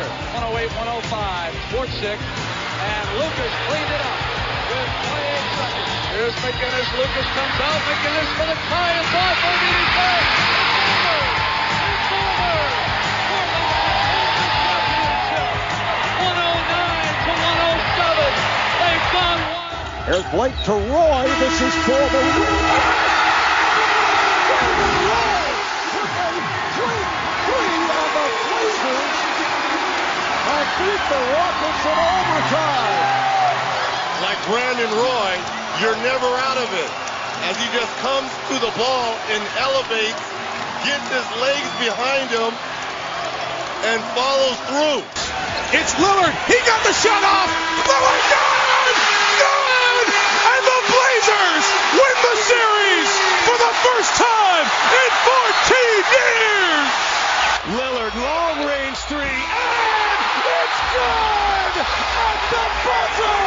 Victor. 108, 105, sports six, and Lucas cleaned it up with 28 seconds. Here's McGinnis. Lucas comes out. McGinnis for the tie. It's off. He's there. It's over. It's over. Portland championship. 109 to 107. They've gone wild. There's Blake to Roy. This is for the win. Beat the Rockets in overtime. Like Brandon Roy, you're never out of it. As he just comes to the ball and elevates, gets his legs behind him, and follows through. It's Lillard. He got the shot off. Lillard, good! Good! And the Blazers win the series for the first time in 14 years! Lillard, long range three, and it's good! At the buzzer!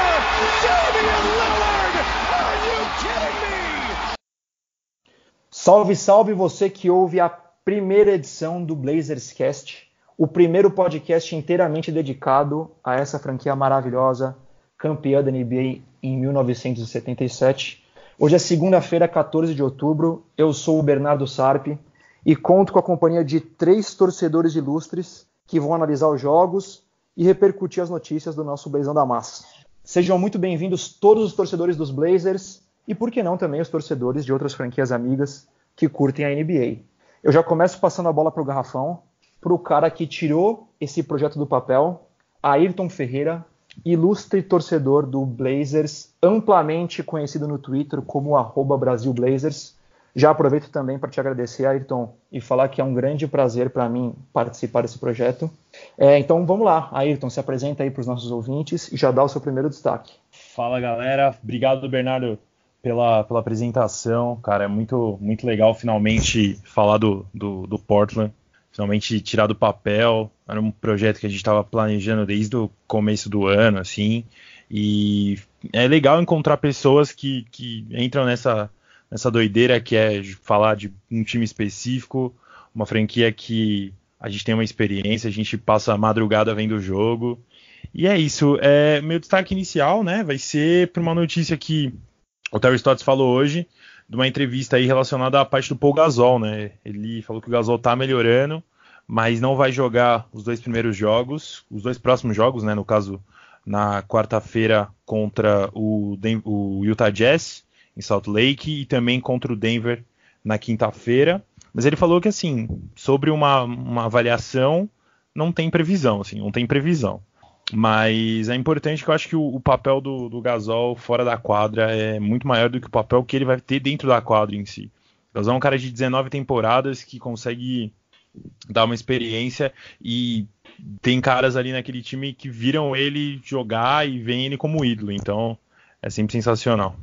Damian Lillard! Are you kidding me? Salve, salve você que ouve a primeira edição do Blazers Cast, o primeiro podcast inteiramente dedicado a essa franquia maravilhosa, campeã da NBA em 1977. Hoje é segunda-feira, 14 de outubro. Eu sou o Bernardo Sarpi e conto com a companhia de três torcedores ilustres que vão analisar os jogos e repercutir as notícias do nosso Blazão da Massa. Sejam muito bem-vindos todos os torcedores dos Blazers e, por que não, também os torcedores de outras franquias amigas que curtem a NBA. Eu já começo passando a bola para o Garrafão, para o cara que tirou esse projeto do papel, Ayrton Ferreira, ilustre torcedor do Blazers, amplamente conhecido no Twitter como arroba Brasil Blazers. Já aproveito também para te agradecer, Ayrton, e falar que é um grande prazer para mim participar desse projeto. É, então vamos lá, Ayrton, se apresenta aí para os nossos ouvintes e já dá o seu primeiro destaque. Fala galera, obrigado Bernardo pela, pela apresentação, cara, é muito, muito legal finalmente falar do, do, do Portland, finalmente tirar do papel, era um projeto que a gente estava planejando desde o começo do ano, assim, e é legal encontrar pessoas que, que entram nessa nessa doideira que é falar de um time específico, uma franquia que a gente tem uma experiência, a gente passa a madrugada vendo o jogo. E é isso. É, meu destaque inicial, né, vai ser para uma notícia que o Terry Stotts falou hoje, de uma entrevista aí relacionada à parte do Paul Gasol, né? Ele falou que o Gasol tá melhorando, mas não vai jogar os dois primeiros jogos, os dois próximos jogos, né? No caso, na quarta-feira contra o, o Utah Jazz em Salt Lake e também contra o Denver na quinta-feira. Mas ele falou que assim, sobre uma, uma avaliação, não tem previsão, assim, não tem previsão. Mas é importante que eu acho que o, o papel do, do, Gasol fora da quadra é muito maior do que o papel que ele vai ter dentro da quadra em si. O Gasol é um cara de 19 temporadas que consegue dar uma experiência e tem caras ali naquele time que viram ele jogar e veem ele como ídolo. Então é sempre sensacional.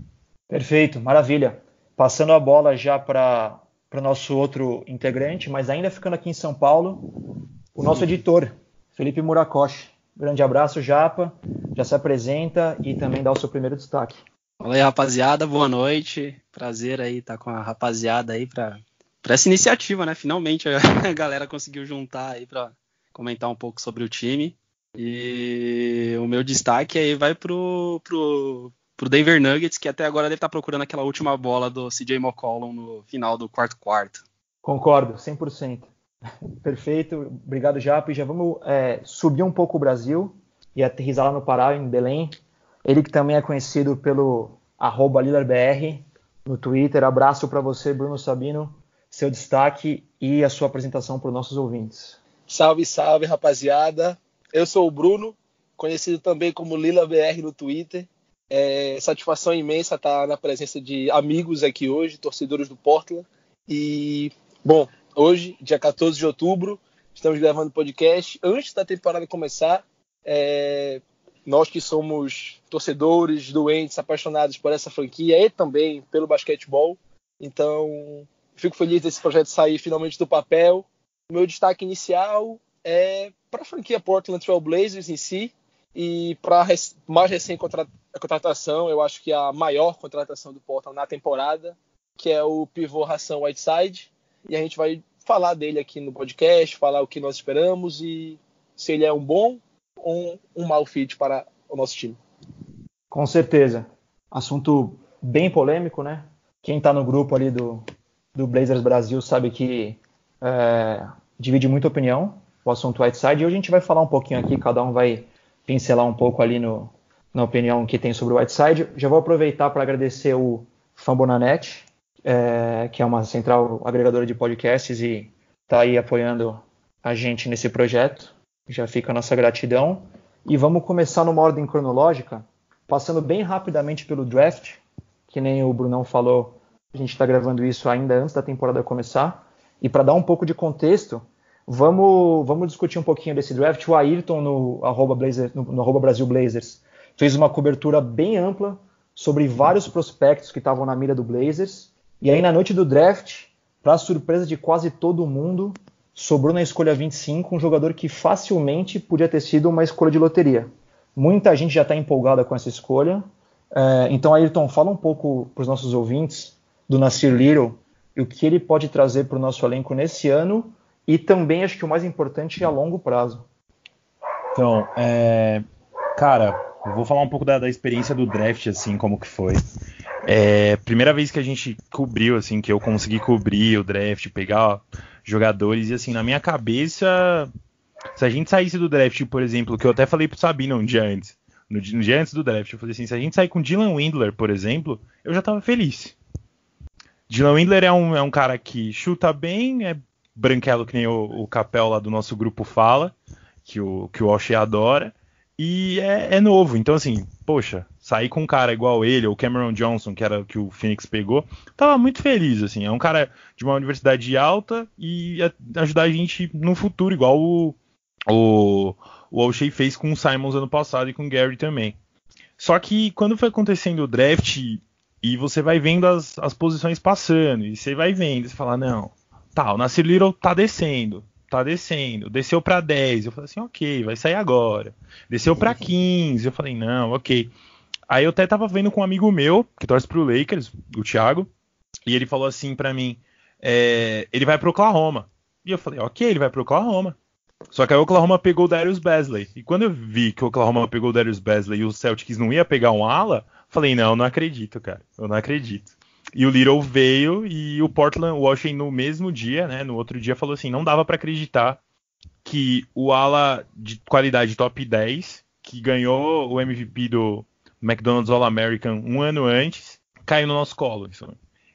Perfeito, maravilha. Passando a bola já para o nosso outro integrante, mas ainda ficando aqui em São Paulo, o nosso editor, Felipe Murakoshi. Grande abraço, Japa. Já se apresenta e também dá o seu primeiro destaque. Fala aí, rapaziada. Boa noite. Prazer aí estar tá com a rapaziada aí para essa iniciativa, né? Finalmente a galera conseguiu juntar aí para comentar um pouco sobre o time. E o meu destaque aí vai pro, pro, pro Denver Nuggets, que até agora deve estar tá procurando aquela última bola do CJ McCollum no final do quarto quarto. Concordo, 100%. Perfeito, obrigado Jap. Já vamos é, subir um pouco o Brasil e aterrizar lá no Pará, em Belém. Ele que também é conhecido pelo arroba LilarBR no Twitter. Abraço para você, Bruno Sabino, seu destaque e a sua apresentação para os nossos ouvintes. Salve, salve, rapaziada. Eu sou o Bruno, conhecido também como LilaBR no Twitter. É satisfação imensa estar na presença de amigos aqui hoje, torcedores do Portland. E, bom, hoje, dia 14 de outubro, estamos gravando podcast antes da temporada começar. É, nós que somos torcedores, doentes, apaixonados por essa franquia e também pelo basquetebol. Então, fico feliz desse projeto sair finalmente do papel. O meu destaque inicial é para a franquia Portland Trail Blazers em si e para mais recém a contratação, eu acho que a maior contratação do Portland na temporada, que é o pivô Ração Whiteside. E a gente vai falar dele aqui no podcast, falar o que nós esperamos e se ele é um bom ou um, um mau fit para o nosso time. Com certeza. Assunto bem polêmico, né? Quem está no grupo ali do, do Blazers Brasil sabe que é, divide muita opinião o assunto Whiteside. E hoje a gente vai falar um pouquinho aqui, cada um vai pincelar um pouco ali no, na opinião que tem sobre o Whiteside. Já vou aproveitar para agradecer o Fambonanet, é, que é uma central agregadora de podcasts e está aí apoiando a gente nesse projeto. Já fica a nossa gratidão. E vamos começar numa ordem cronológica, passando bem rapidamente pelo draft, que nem o Brunão falou, a gente está gravando isso ainda antes da temporada começar. E para dar um pouco de contexto, vamos, vamos discutir um pouquinho desse draft. O Ayrton, no arroba, Blazer, no, no arroba Brasil Blazers, fez uma cobertura bem ampla sobre vários prospectos que estavam na mira do Blazers. E aí, na noite do draft, para surpresa de quase todo mundo, sobrou na escolha 25 um jogador que facilmente podia ter sido uma escolha de loteria. Muita gente já está empolgada com essa escolha. É, então, Ayrton, fala um pouco para os nossos ouvintes do Nasir Little e o que ele pode trazer para o nosso elenco nesse ano e também acho que o mais importante é a longo prazo. Então, é, cara, eu vou falar um pouco da, da, experiência do draft, assim, como que foi. É, primeira vez que a gente cobriu, assim, que eu consegui cobrir o draft, pegar jogadores, e assim, na minha cabeça, se a gente saísse do draft, por exemplo, que eu até falei pro Sabino um dia antes, no, no dia antes do draft, eu falei assim, se a gente sair com Dylan Windler, por exemplo, eu já tava feliz. Dylan Windler é um, é um cara que chuta bem, é branquelo que nem o, o Capel lá do nosso grupo fala, que o, que o Oshie adora, e é, é, novo. Então, assim, poxa, sair com um cara igual ele, ou Cameron Johnson, que era o que o Phoenix pegou, tava muito feliz, assim. É um cara de uma universidade alta e ajudar a gente no futuro, igual o, o, o fez com o Simons ano passado e com o Gary também. Só que quando foi acontecendo o draft e você vai vendo as, as posições passando, e você vai vendo, você fala, não, tá, o Nasir Little tá descendo, tá descendo, desceu para 10, eu falei assim, ok, vai sair agora. Desceu para 15, eu falei, não, ok. Aí eu até tava vendo com um amigo meu, que torce pro Lakers, o Thiago, e ele falou assim para mim, é, ele vai pro Oklahoma. E eu falei, ok, ele vai pro Oklahoma. Só que aí o Oklahoma pegou o Darius Basley. E quando eu vi que o Oklahoma pegou o Darius Basley e o Celtics não ia pegar um ala, falei, não, não acredito, cara. Eu não acredito. E o Little veio e o Portland Washington no mesmo dia, né, no outro dia falou assim, não dava para acreditar que o ala de qualidade top 10, que ganhou o MVP do McDonald's All-American um ano antes, caiu no nosso colo.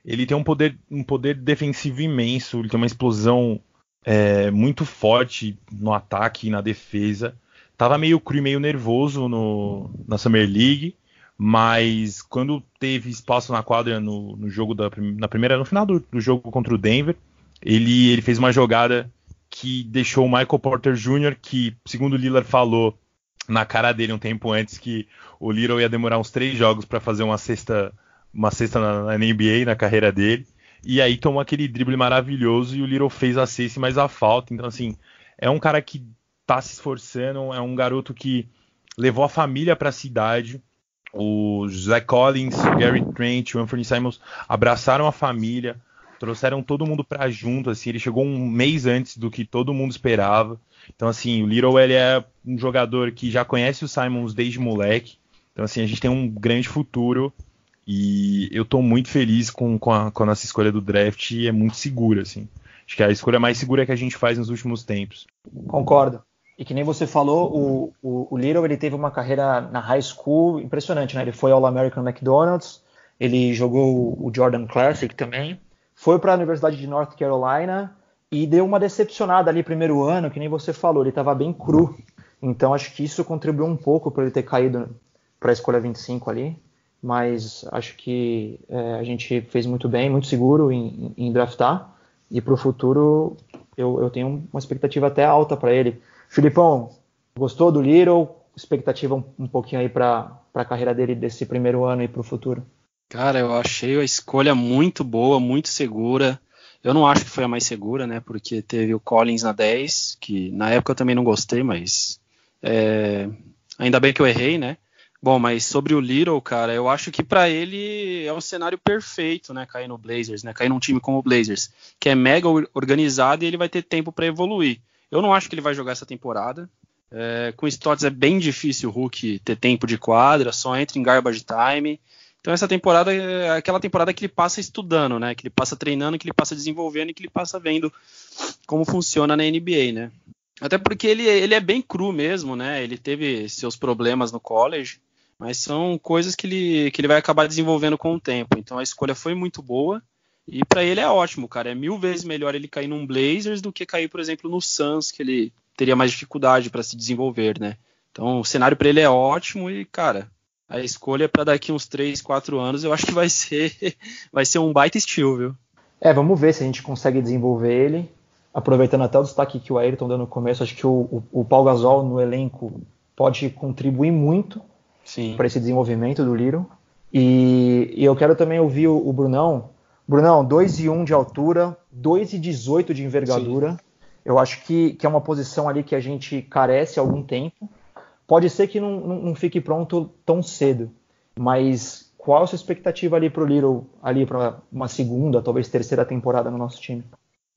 Ele tem um poder, um poder defensivo imenso, ele tem uma explosão é, muito forte no ataque e na defesa. Tava meio cru, meio nervoso no, na Summer League mas quando teve espaço na quadra no, no jogo da na primeira, no final do, do, jogo contra o Denver, ele, ele fez uma jogada que deixou o Michael Porter Jr., que, segundo o Lillard falou na cara dele um tempo antes, que o Little ia demorar uns três jogos para fazer uma cesta, uma cesta na, na, NBA na carreira dele. E aí tomou aquele drible maravilhoso e o Little fez a cesta mais a falta. Então, assim, é um cara que tá se esforçando, é um garoto que levou a família para a cidade o Zach Collins, o Gary Trent, o Anthony Simons abraçaram a família, trouxeram todo mundo para junto, assim, ele chegou um mês antes do que todo mundo esperava. Então, assim, o Little ele é um jogador que já conhece o Simons desde moleque. Então, assim, a gente tem um grande futuro e eu estou muito feliz com, com, a, com a nossa escolha do draft e é muito segura, assim. Acho que é a escolha mais segura que a gente faz nos últimos tempos. Concordo. E que nem você falou, o, o, o Little ele teve uma carreira na high school impressionante, né? Ele foi ao American McDonald's, ele jogou o Jordan Classic também, foi para a Universidade de North Carolina e deu uma decepcionada ali primeiro ano, que nem você falou, ele estava bem cru. Então acho que isso contribuiu um pouco para ele ter caído para a escolha 25 ali. Mas acho que é, a gente fez muito bem, muito seguro em, em draftar. E para o futuro eu, eu tenho uma expectativa até alta para ele. Filipão, gostou do Little? Expectativa um, um pouquinho aí para a carreira dele desse primeiro ano e para o futuro? Cara, eu achei a escolha muito boa, muito segura. Eu não acho que foi a mais segura, né? Porque teve o Collins na 10, que na época eu também não gostei, mas é, ainda bem que eu errei, né? Bom, mas sobre o Little, cara, eu acho que para ele é o cenário perfeito, né? Cair no Blazers, né? Cair num time como o Blazers, que é mega organizado e ele vai ter tempo para evoluir. Eu não acho que ele vai jogar essa temporada. É, com Stotts é bem difícil o Hulk ter tempo de quadra, só entra em garbage time. Então essa temporada é aquela temporada que ele passa estudando, né? Que ele passa treinando, que ele passa desenvolvendo e que ele passa vendo como funciona na NBA, né? Até porque ele, ele é bem cru mesmo, né? Ele teve seus problemas no college, mas são coisas que ele, que ele vai acabar desenvolvendo com o tempo. Então a escolha foi muito boa. E para ele é ótimo, cara. É mil vezes melhor ele cair num Blazers do que cair, por exemplo, no Suns, que ele teria mais dificuldade para se desenvolver, né? Então o cenário para ele é ótimo e, cara, a escolha para daqui uns 3, 4 anos eu acho que vai ser vai ser um baita estilo, viu? É, vamos ver se a gente consegue desenvolver ele. Aproveitando até o destaque que o Ayrton deu no começo, acho que o, o, o Paul Gasol no elenco pode contribuir muito para esse desenvolvimento do Liro. E, e, eu quero também ouvir o, o Brunão Brunão, 2 e 1 de altura, 2 e 18 de envergadura. Sim. Eu acho que, que, é uma posição ali que a gente carece há algum tempo. Pode ser que não, não, não fique pronto tão cedo, mas qual a sua expectativa ali para o Little, ali para uma segunda, talvez terceira temporada no nosso time?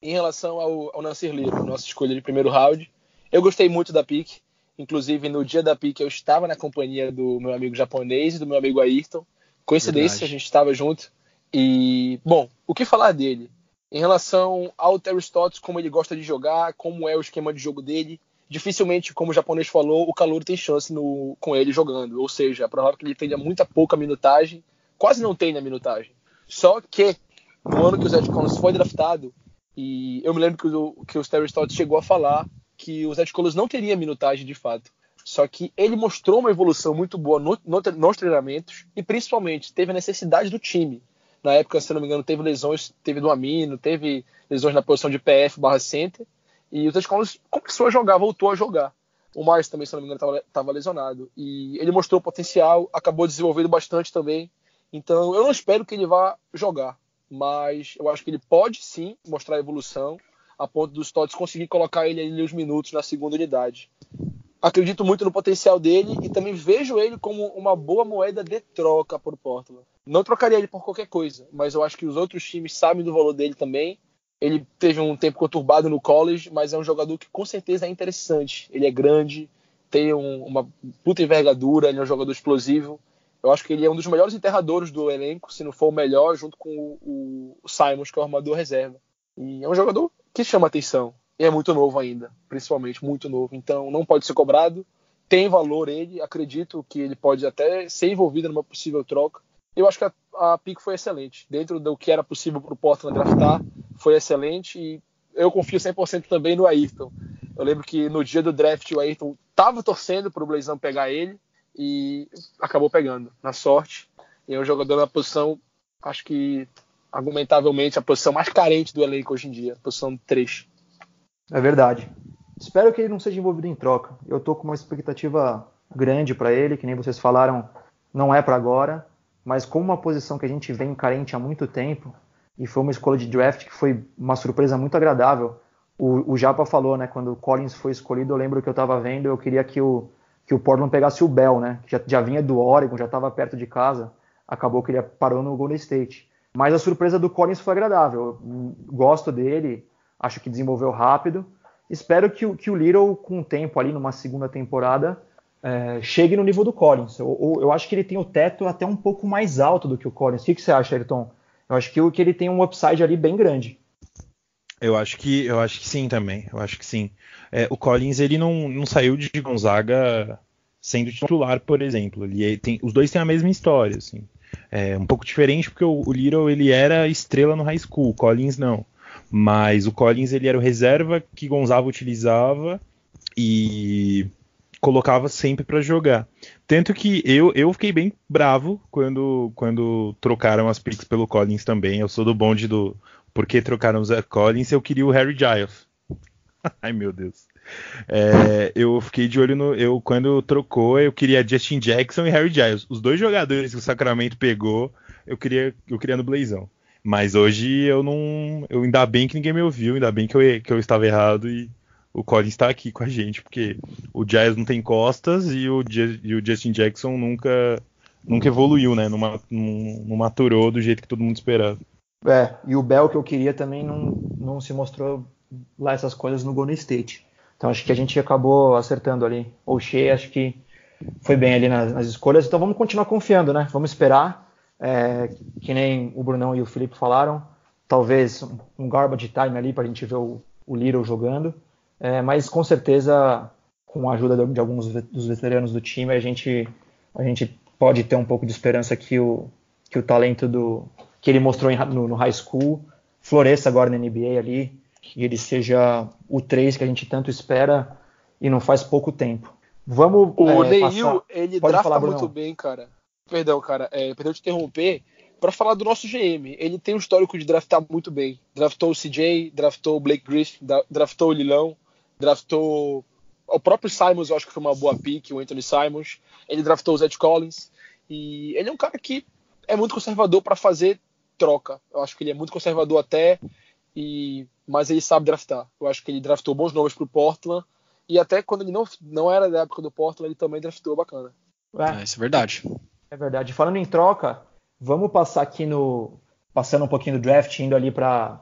Em relação ao, ao Nasir Little, nossa escolha de primeiro round, eu gostei muito da pick. Inclusive, no dia da pick, eu estava na companhia do meu amigo japonês e do meu amigo Ayrton. Coincidência, Verdade. a gente estava junto. E, bom, o que falar dele? Em relação ao Terry Stotts, como ele gosta de jogar, como é o esquema de jogo dele, dificilmente, como o japonês falou, o calor tem chance no, com ele jogando. Ou seja, é provável que ele tenha muita pouca minutagem, quase não tenha minutagem. Só que, no ano que o Zed Collins foi draftado, e eu me lembro que o, que o Terry Stotts chegou a falar que o Zed Collins não teria minutagem de fato. Só que ele mostrou uma evolução muito boa no, no, nos treinamentos e principalmente teve a necessidade do time na época, se não me engano, teve lesões, teve do Amino, teve lesões na posição de PF barra center. E o Ted Collins começou a jogar, voltou a jogar. O Mars também, se não me engano, estava lesionado. E ele mostrou potencial, acabou desenvolvendo bastante também. Então, eu não espero que ele vá jogar. Mas eu acho que ele pode sim mostrar evolução, a ponto dos Tots conseguir colocar ele ali os minutos na segunda unidade acredito muito no potencial dele e também vejo ele como uma boa moeda de troca por Portland. Não trocaria ele por qualquer coisa, mas eu acho que os outros times sabem do valor dele também. Ele teve um tempo conturbado no college, mas é um jogador que com certeza é interessante. Ele é grande, tem um, uma puta envergadura, ele é um jogador explosivo. Eu acho que ele é um dos melhores enterradores do elenco, se não for o melhor, junto com o, o Simons, que é o armador reserva. E é um jogador que chama atenção. E é muito novo ainda, principalmente muito novo. Então não pode ser cobrado. Tem valor ele, acredito que ele pode até ser envolvido numa possível troca. Eu acho que a, a pick foi excelente. Dentro do que era possível para o Portland draftar, foi excelente. E eu confio 100% também no Ayrton. Eu lembro que no dia do draft o Ayrton estava torcendo para o Blazão pegar ele e acabou pegando, na sorte. E é um jogador na posição, acho que argumentavelmente, a posição mais carente do elenco hoje em dia, posição 3. É verdade. Espero que ele não seja envolvido em troca. Eu tô com uma expectativa grande para ele, que nem vocês falaram, não é para agora, mas como uma posição que a gente vem carente há muito tempo, e foi uma escolha de draft que foi uma surpresa muito agradável. O, o Japa falou, né, quando o Collins foi escolhido, eu lembro que eu estava vendo, eu queria que o, que o Portland pegasse o Bell, né, que já, já vinha do Oregon, já estava perto de casa, acabou que ele parou no Golden State. Mas a surpresa do Collins foi agradável. Gosto dele, acho que desenvolveu rápido. Espero que, que o Little, com o tempo ali, numa segunda temporada, é, chegue no nível do Collins. Eu, eu, acho que ele tem o teto até um pouco mais alto do que o Collins. O que, que você acha, Ayrton? Eu acho que, que ele tem um upside ali bem grande. Eu acho que eu acho que sim também. Eu acho que sim. É, o Collins ele não, não saiu de Gonzaga sendo titular, por exemplo. Ele tem, os dois têm a mesma história, assim. É um pouco diferente porque o, o Little ele era estrela no high school, o Collins não. Mas o Collins ele era o reserva que Gonzaga utilizava e colocava sempre para jogar. Tanto que eu, eu fiquei bem bravo quando, quando trocaram as picks pelo Collins também. Eu sou do bonde do porque trocaram o Zé Collins, eu queria o Harry Giles. Ai meu Deus. É, eu fiquei de olho no. Eu, quando trocou, eu queria Justin Jackson e Harry Giles. Os dois jogadores que o Sacramento pegou, eu queria, eu queria no Blazão. Mas hoje eu não. Eu ainda bem que ninguém me ouviu, ainda bem que eu, que eu estava errado e o Collins está aqui com a gente, porque o Giles não tem costas e o, e o Justin Jackson nunca, nunca evoluiu, né? Não, não, não maturou do jeito que todo mundo esperava. É, e o Bell que eu queria também não, não se mostrou lá essas coisas no Golden State. Então acho que a gente acabou acertando ali. O Shea acho que foi bem ali nas, nas, escolhas. Então vamos continuar confiando, né? Vamos esperar. É, que nem o Brunão e o Felipe falaram. Talvez um, garbage time ali para a gente ver o, o Little jogando. É, mas com certeza, com a ajuda de, de, alguns dos veteranos do time, a gente, a gente pode ter um pouco de esperança que o, que o talento do que ele mostrou em, no, no high school floresça agora na NBA ali e ele seja o 3 que a gente tanto espera e não faz pouco tempo. Vamos. O é, Neil, ele Pode drafta falar, muito bem, cara. Perdão, cara, é, perdão te interromper. Para falar do nosso GM, ele tem um histórico de draftar muito bem. Draftou o CJ, draftou o Blake Griffin, draftou o Lilão, draftou o próprio Simons, eu acho que foi uma boa pick, o Anthony Simons. Ele draftou o Zed Collins. E ele é um cara que é muito conservador para fazer troca. Eu acho que ele é muito conservador até, e mas ele sabe draftar. Eu acho que ele draftou bons nomes para o Portland e até quando ele não, não era da época do Portland, ele também draftou bacana. É, isso é verdade. É verdade. Falando em troca, vamos passar aqui no passando um pouquinho do draft, indo ali para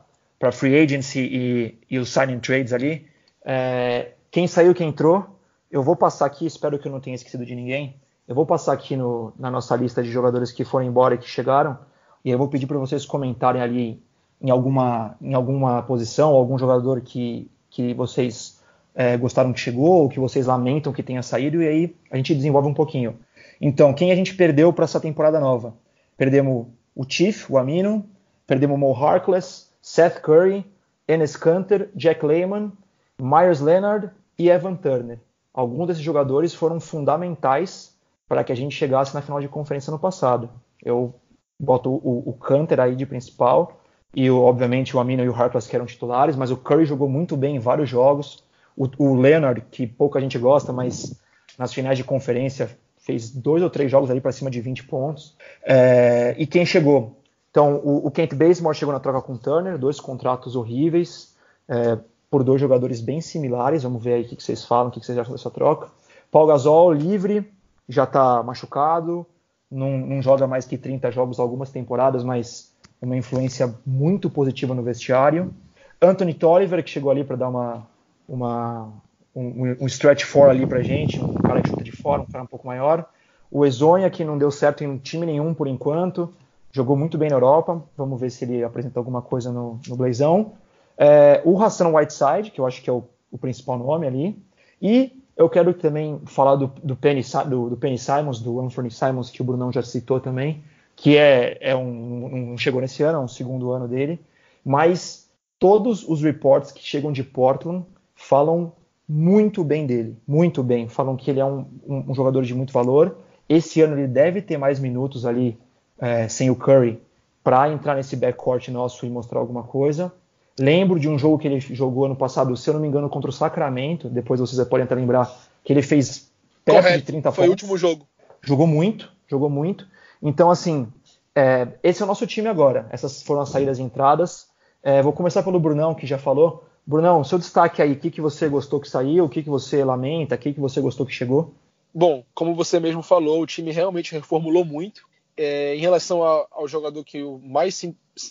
free agency e, e os signing trades ali. É, quem saiu, quem entrou, eu vou passar aqui, espero que eu não tenha esquecido de ninguém. Eu vou passar aqui no, na nossa lista de jogadores que foram embora e que chegaram, e eu vou pedir para vocês comentarem ali em alguma, em alguma posição, algum jogador que, que vocês é, gostaram que chegou, ou que vocês lamentam que tenha saído, e aí a gente desenvolve um pouquinho. Então, quem a gente perdeu para essa temporada nova? Perdemos o Chief, o Amino, perdemos o Mo Harkless, Seth Curry, Enes Kanter, Jack Lehman, Myers Leonard e Evan Turner. Alguns desses jogadores foram fundamentais para que a gente chegasse na final de conferência no passado. Eu boto o, o Canter aí de principal e obviamente o Amino e o Harkless que eram titulares, mas o Curry jogou muito bem em vários jogos. O, o Leonard, que pouca gente gosta, mas nas finais de conferência fez dois ou três jogos ali para cima de 20 pontos. É, e quem chegou? Então, o, o, Kent Bazemore chegou na troca com o Turner, dois contratos horríveis, é, por dois jogadores bem similares. Vamos ver aí o que, que vocês falam, o que, que vocês acham dessa troca. Paul Gasol, livre, já está machucado, não, não, joga mais que 30 jogos algumas temporadas, mas uma influência muito positiva no vestiário. Anthony Tolliver, que chegou ali para dar uma, uma, um, um stretch for ali para gente, um cara que chuta de fora, um cara um pouco maior. O Ezonha, que não deu certo em time nenhum por enquanto, jogou muito bem na Europa. Vamos ver se ele apresenta alguma coisa no, no Blazão. É, o Hassan Whiteside, que eu acho que é o, o principal nome ali. E eu quero também falar do, do, Penny, do, do Penny Simons, do Anthony Simons, que o Brunão já citou também, que é, é um, um, chegou nesse ano, é um segundo ano dele, mas todos os reports que chegam de Portland falam muito bem dele, muito bem, falam que ele é um, um jogador de muito valor. Esse ano ele deve ter mais minutos ali é, sem o Curry para entrar nesse backcourt nosso e mostrar alguma coisa. Lembro de um jogo que ele jogou ano passado, se eu não me engano, contra o Sacramento. Depois vocês podem até lembrar que ele fez perto Correto. de 30 Foi pontos. Foi o último jogo. Jogou muito, jogou muito. Então, assim, é, esse é o nosso time agora. Essas foram as saídas e entradas. É, vou começar pelo Brunão, que já falou. Brunão, seu destaque aí, o que, que você gostou que saiu, o que, que você lamenta, o que, que você gostou que chegou? Bom, como você mesmo falou, o time realmente reformulou muito. É, em relação ao, ao jogador que eu mais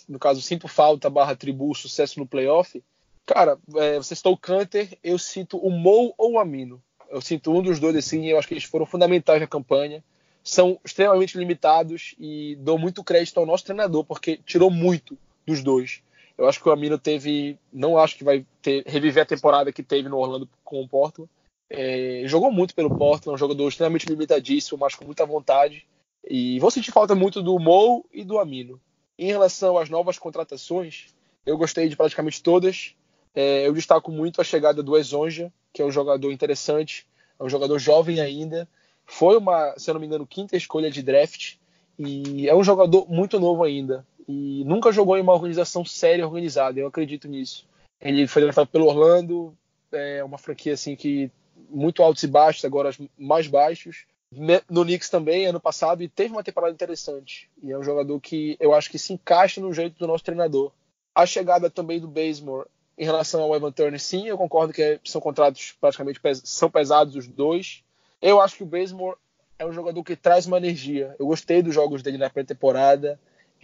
no caso, sinto falta barra tribu sucesso no playoff, cara, é, você citou o Canter, eu sinto o Mou ou o Amino. Eu sinto um dos dois assim, eu acho que eles foram fundamentais na campanha. São extremamente limitados e dou muito crédito ao nosso treinador, porque tirou muito dos dois. Eu acho que o Amino teve. Não acho que vai ter, reviver a temporada que teve no Orlando com o Portland. É, jogou muito pelo Portland, um jogador extremamente limitadíssimo, mas com muita vontade. E vou sentir falta muito do Mou e do Amino. Em relação às novas contratações, eu gostei de praticamente todas. É, eu destaco muito a chegada do Ezonja, que é um jogador interessante, é um jogador jovem ainda. Foi uma, se eu não me engano, quinta escolha de draft e é um jogador muito novo ainda e nunca jogou em uma organização séria organizada. Eu acredito nisso. Ele foi draftado pelo Orlando, é uma franquia assim que muito altos e baixos, agora mais baixos no Knicks também ano passado e teve uma temporada interessante. E é um jogador que eu acho que se encaixa no jeito do nosso treinador. A chegada também do Bazemore em relação ao Evan Turner, sim, eu concordo que são contratos praticamente pes são pesados os dois. Eu acho que o Bazemore é um jogador que traz uma energia. Eu gostei dos jogos dele na pré-temporada.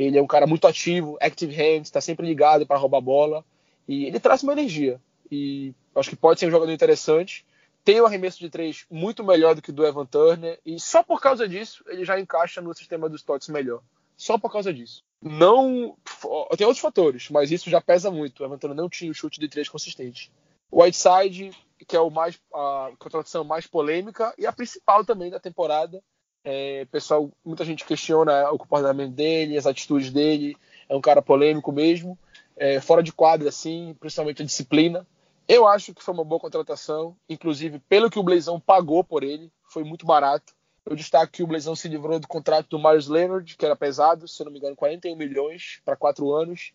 Ele é um cara muito ativo, active hands, está sempre ligado para roubar bola e ele traz uma energia. e acho que pode ser um jogador interessante. Tem um arremesso de três muito melhor do que o do Evan Turner, e só por causa disso ele já encaixa no sistema dos Tots melhor. Só por causa disso. Não. Tem outros fatores, mas isso já pesa muito. O Evan Turner não tinha o chute de três consistente. O Whiteside, que é o mais, a contratação mais polêmica e a principal também da temporada. É, pessoal, muita gente questiona o comportamento dele, as atitudes dele. É um cara polêmico mesmo. É, fora de quadra, assim, principalmente a disciplina. Eu acho que foi uma boa contratação, inclusive pelo que o Blazão pagou por ele, foi muito barato. Eu destaco que o Blazão se livrou do contrato do Myers Leonard, que era pesado, se não me engano, 41 milhões para quatro anos.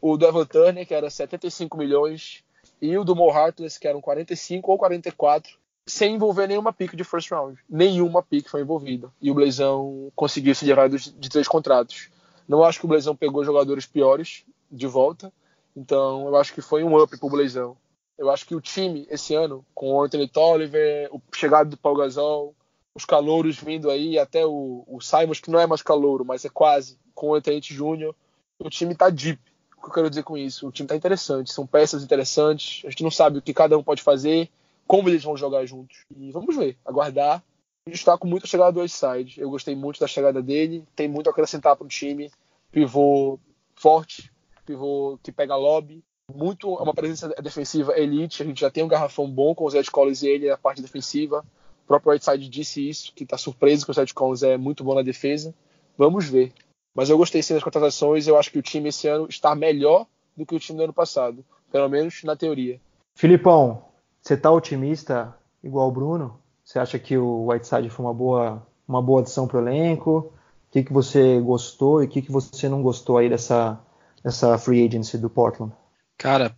O do Evan Turner, que era 75 milhões e o do Mo Harkless, que eram 45 ou 44, sem envolver nenhuma pick de first round. Nenhuma pick foi envolvida. E o Blazão conseguiu se livrar de três contratos. Não acho que o Blazão pegou jogadores piores de volta. Então eu acho que foi um up pro Blazão. Eu acho que o time esse ano, com o Anthony Tolliver, o chegado do Paul Gasol, os calouros vindo aí, até o, o Simons, que não é mais calouro, mas é quase, com o Anthony Júnior, o time tá deep que eu quero dizer com isso? O time tá interessante, são peças interessantes, a gente não sabe o que cada um pode fazer, como eles vão jogar juntos. E vamos ver, aguardar. Destaco muito a chegada do Side. Eu gostei muito da chegada dele, tem muito a acrescentar para o time. Pivô forte, pivô que pega lobby, muito é uma presença defensiva elite. A gente já tem um garrafão bom com o Zed Collins e ele na parte defensiva. O próprio Whiteside disse isso, que está surpreso que o Zed Collins é muito bom na defesa. Vamos ver. Mas eu gostei sim das contratações. Eu acho que o time esse ano está melhor do que o time do ano passado, pelo menos na teoria. Filipão, você está otimista igual o Bruno? Você acha que o Whiteside foi uma boa, uma boa adição para o elenco? O que, que você gostou e o que, que você não gostou aí dessa, dessa free agency do Portland? Cara,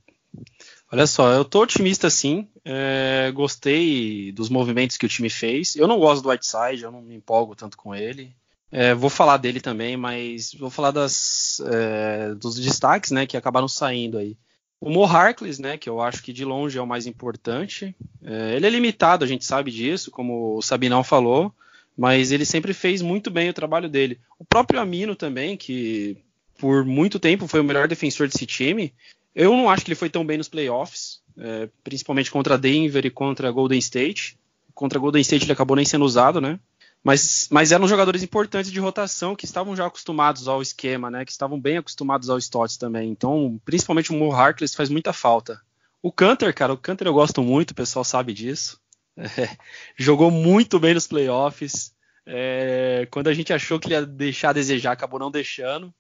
olha só, eu tô otimista sim. É, gostei dos movimentos que o time fez. Eu não gosto do Whiteside, eu não me empolgo tanto com ele. É, vou falar dele também, mas vou falar das, é, dos destaques né, que acabaram saindo aí. O Mo Harkless, né, que eu acho que de longe é o mais importante. É, ele é limitado, a gente sabe disso, como o Sabinão falou, mas ele sempre fez muito bem o trabalho dele. O próprio Amino também, que por muito tempo foi o melhor defensor desse time. Eu não acho que ele foi tão bem nos playoffs, é, principalmente contra Denver e contra Golden State. Contra Golden State ele acabou nem sendo usado, né? Mas, mas eram jogadores importantes de rotação que estavam já acostumados ao esquema, né? Que estavam bem acostumados ao Stotts também. Então, principalmente o Mo Harkless faz muita falta. O Canter, cara, o Canter eu gosto muito, o pessoal sabe disso. É, jogou muito bem nos playoffs. É, quando a gente achou que ele ia deixar a desejar, acabou não deixando.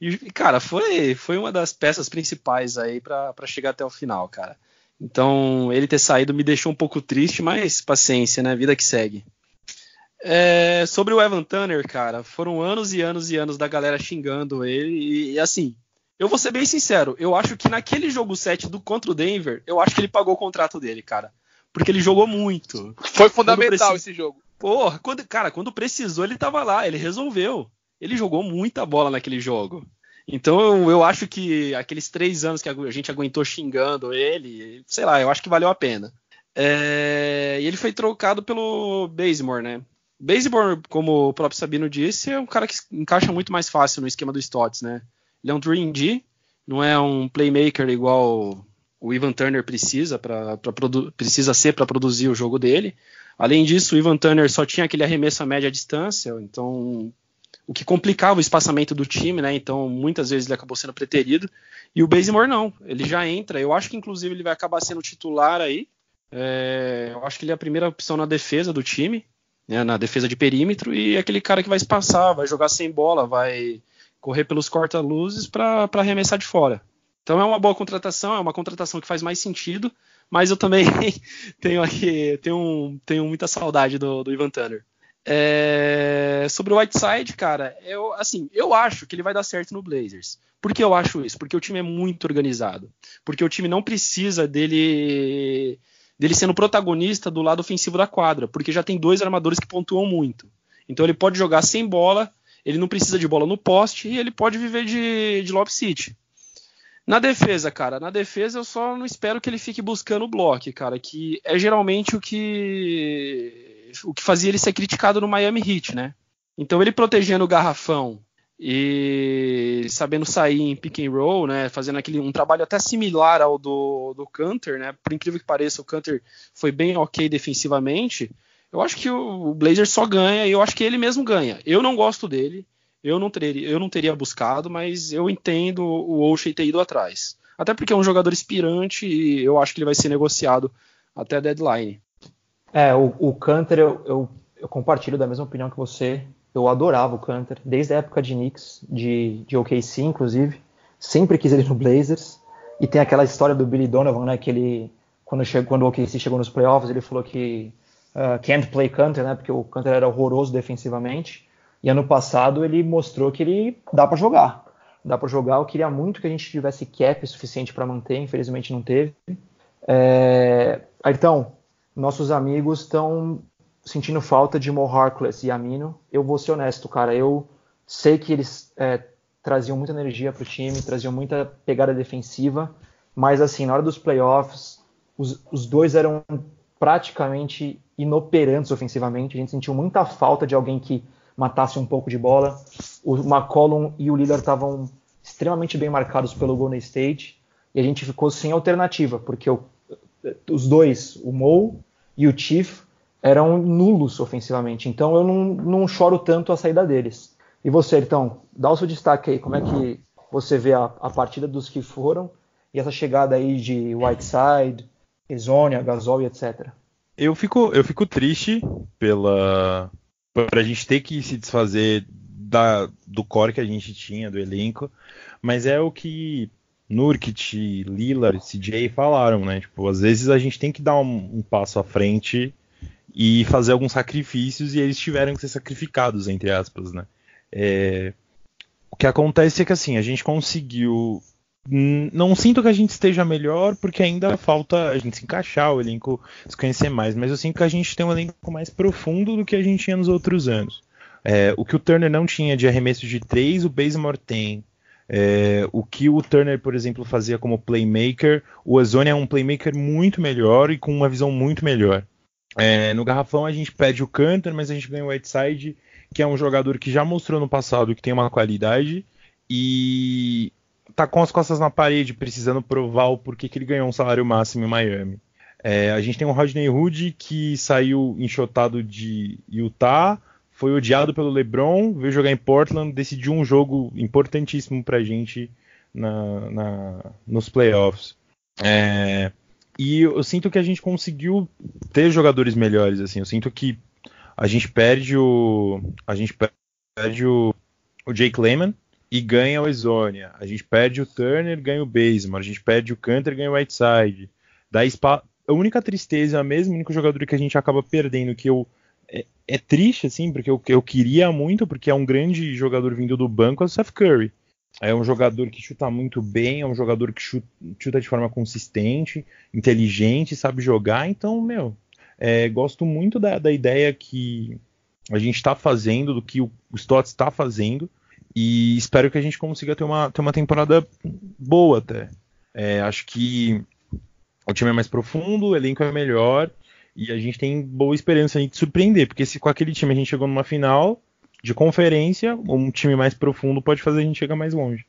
E, cara, foi, foi uma das peças principais aí para chegar até o final, cara. Então, ele ter saído me deixou um pouco triste, mas paciência, né? Vida que segue. É, sobre o Evan Turner, cara, foram anos e anos e anos da galera xingando ele. E, e, assim, eu vou ser bem sincero, eu acho que naquele jogo 7 do contra o Denver, eu acho que ele pagou o contrato dele, cara. Porque ele jogou muito. Foi fundamental esse jogo. Porra, quando, cara, quando precisou, ele tava lá, ele resolveu. Ele jogou muita bola naquele jogo. Então eu, eu acho que aqueles três anos que a gente aguentou xingando ele, sei lá, eu acho que valeu a pena. É, e ele foi trocado pelo Bazemore, né? Baseball, como o próprio Sabino disse, é um cara que encaixa muito mais fácil no esquema do Stotts, né? Ele é um 3D, não é um playmaker igual o Ivan Turner precisa para precisa ser para produzir o jogo dele. Além disso, o Ivan Turner só tinha aquele arremesso a média distância, então o que complicava o espaçamento do time, né? Então muitas vezes ele acabou sendo preterido. E o Bazemore não, ele já entra. Eu acho que inclusive ele vai acabar sendo titular aí. É, eu acho que ele é a primeira opção na defesa do time né, na defesa de perímetro e aquele cara que vai se passar, vai jogar sem bola, vai correr pelos corta-luzes para arremessar de fora. Então é uma boa contratação, é uma contratação que faz mais sentido, mas eu também tenho aqui tenho, tenho muita saudade do, do Ivan Turner. É, sobre o Whiteside, cara, eu assim, eu acho que ele vai dar certo no Blazers. Por que eu acho isso? Porque o time é muito organizado. Porque o time não precisa dele dele sendo protagonista do lado ofensivo da quadra, porque já tem dois armadores que pontuam muito. Então ele pode jogar sem bola, ele não precisa de bola no poste e ele pode viver de, de lob city. Na defesa, cara, na defesa eu só não espero que ele fique buscando o bloco, cara, que é geralmente o que o que fazia ele ser criticado no Miami Heat, né? Então ele protegendo o garrafão e sabendo sair em pick and roll, né, fazendo aquele um trabalho até similar ao do, do Canter, né, por incrível que pareça, o Canter foi bem ok defensivamente. Eu acho que o Blazer só ganha e eu acho que ele mesmo ganha. Eu não gosto dele, eu não teria, eu não teria buscado, mas eu entendo o Oshie ter ido atrás. Até porque é um jogador inspirante e eu acho que ele vai ser negociado até a deadline. É, o, o Canter, eu, eu, eu, compartilho da mesma opinião que você. Eu adorava o Canter, desde a época de Knicks, de, de OKC, inclusive. Sempre quis ele no Blazers. E tem aquela história do Billy Donovan, né? Que ele, quando, chegou, quando o OKC chegou nos playoffs, ele falou que uh, can't play Canter, né? Porque o Canter era horroroso defensivamente. E ano passado ele mostrou que ele dá para jogar. Dá para jogar. Eu queria muito que a gente tivesse cap suficiente para manter, infelizmente não teve. É... Então, nossos amigos estão sentindo falta de Mo Harkless e Amino. Eu vou ser honesto, cara. Eu sei que eles é, traziam muita energia para o time, traziam muita pegada defensiva, mas assim, na hora dos playoffs, os, os dois eram praticamente inoperantes ofensivamente. A gente sentiu muita falta de alguém que matasse um pouco de bola. O McCollum e o Lillard estavam extremamente bem marcados pelo Golden State e a gente ficou sem alternativa, porque o, os dois, o Mo e o Chief, eram nulos ofensivamente. Então eu não, não choro tanto a saída deles. E você, então, dá o seu destaque aí, como é que você vê a, a partida dos que foram e essa chegada aí de Whiteside, Ezonia, Gasol e etc. Eu fico, eu fico triste pela, para a gente ter que se desfazer da, do core que a gente tinha, do elenco, mas é o que Nurkic, Lillard, CJ falaram, né? Tipo, às vezes a gente tem que dar um, um, passo à frente e fazer alguns sacrifícios e eles tiveram que ser sacrificados, entre aspas, né? É, o que acontece é que assim, a gente conseguiu não sinto que a gente esteja melhor, porque ainda falta a gente se encaixar, o elenco se conhecer mais, mas eu sinto que a gente tem um elenco mais profundo do que a gente tinha nos outros anos. É, o que o Turner não tinha de arremesso de três, o Bazemore tem. É, o que o Turner, por exemplo, fazia como playmaker, o Ozone é um playmaker muito melhor e com uma visão muito melhor. É, no garrafão a gente pede o Cantor, mas a gente ganha o Whiteside, que é um jogador que já mostrou no passado que tem uma qualidade. E tá com as costas na parede, precisando provar o porquê que ele ganhou um salário máximo em Miami. É, a gente tem o Rodney Hood, que saiu enxotado de Utah, foi odiado pelo LeBron, veio jogar em Portland, decidiu um jogo importantíssimo pra gente na, na, nos playoffs. É, e eu sinto que a gente conseguiu ter jogadores melhores, assim. Eu sinto que a gente perde o. A gente perde o, o Jake Lehman, e ganha o Ezonia. A gente perde o Turner, ganha o Bazemore. A gente perde o Canter, ganha o Whiteside. Da. A única tristeza mesmo, o único jogador que a gente acaba perdendo, que eu é, é triste, assim, porque eu, eu, queria muito, porque é um grande jogador vindo do banco, é o Seth Curry. É um jogador que chuta muito bem, é um jogador que chuta, chuta de forma consistente, inteligente, sabe jogar. Então, meu, é, gosto muito da, da, ideia que a gente está fazendo, do que o, Stotts está fazendo. E espero que a gente consiga ter uma, ter uma temporada boa até. É, acho que o time é mais profundo, o elenco é melhor e a gente tem boa esperança de surpreender, porque se com aquele time a gente chegou numa final de conferência, um time mais profundo pode fazer a gente chegar mais longe.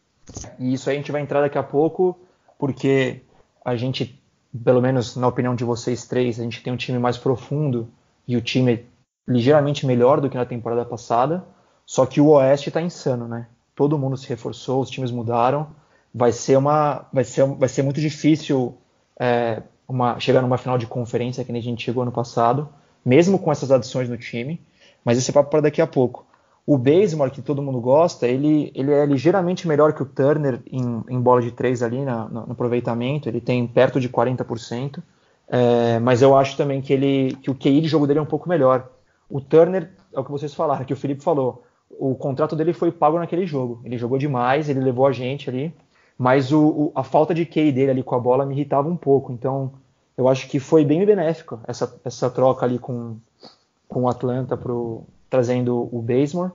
E isso aí a gente vai entrar daqui a pouco, porque a gente, pelo menos na opinião de vocês três, a gente tem um time mais profundo e o time ligeiramente melhor do que na temporada passada. Só que o Oeste está insano, né? Todo mundo se reforçou, os times mudaram. Vai ser uma, vai ser, vai ser muito difícil é, uma, chegar numa final de conferência que nem a gente chegou ano passado, mesmo com essas adições no time. Mas esse é papo para daqui a pouco. O Bazemore, que todo mundo gosta, ele, ele é ligeiramente melhor que o Turner em, em bola de três ali na, no, aproveitamento. Ele tem perto de 40%. É, mas eu acho também que, ele, que o QI de jogo dele é um pouco melhor. O Turner, é o que vocês falaram, que o Felipe falou o contrato dele foi pago naquele jogo. Ele jogou demais, ele levou a gente ali, mas o, o, a falta de QI dele ali com a bola me irritava um pouco. Então, eu acho que foi bem benéfico essa, essa troca ali com, com o Atlanta pro, trazendo o Bazemore,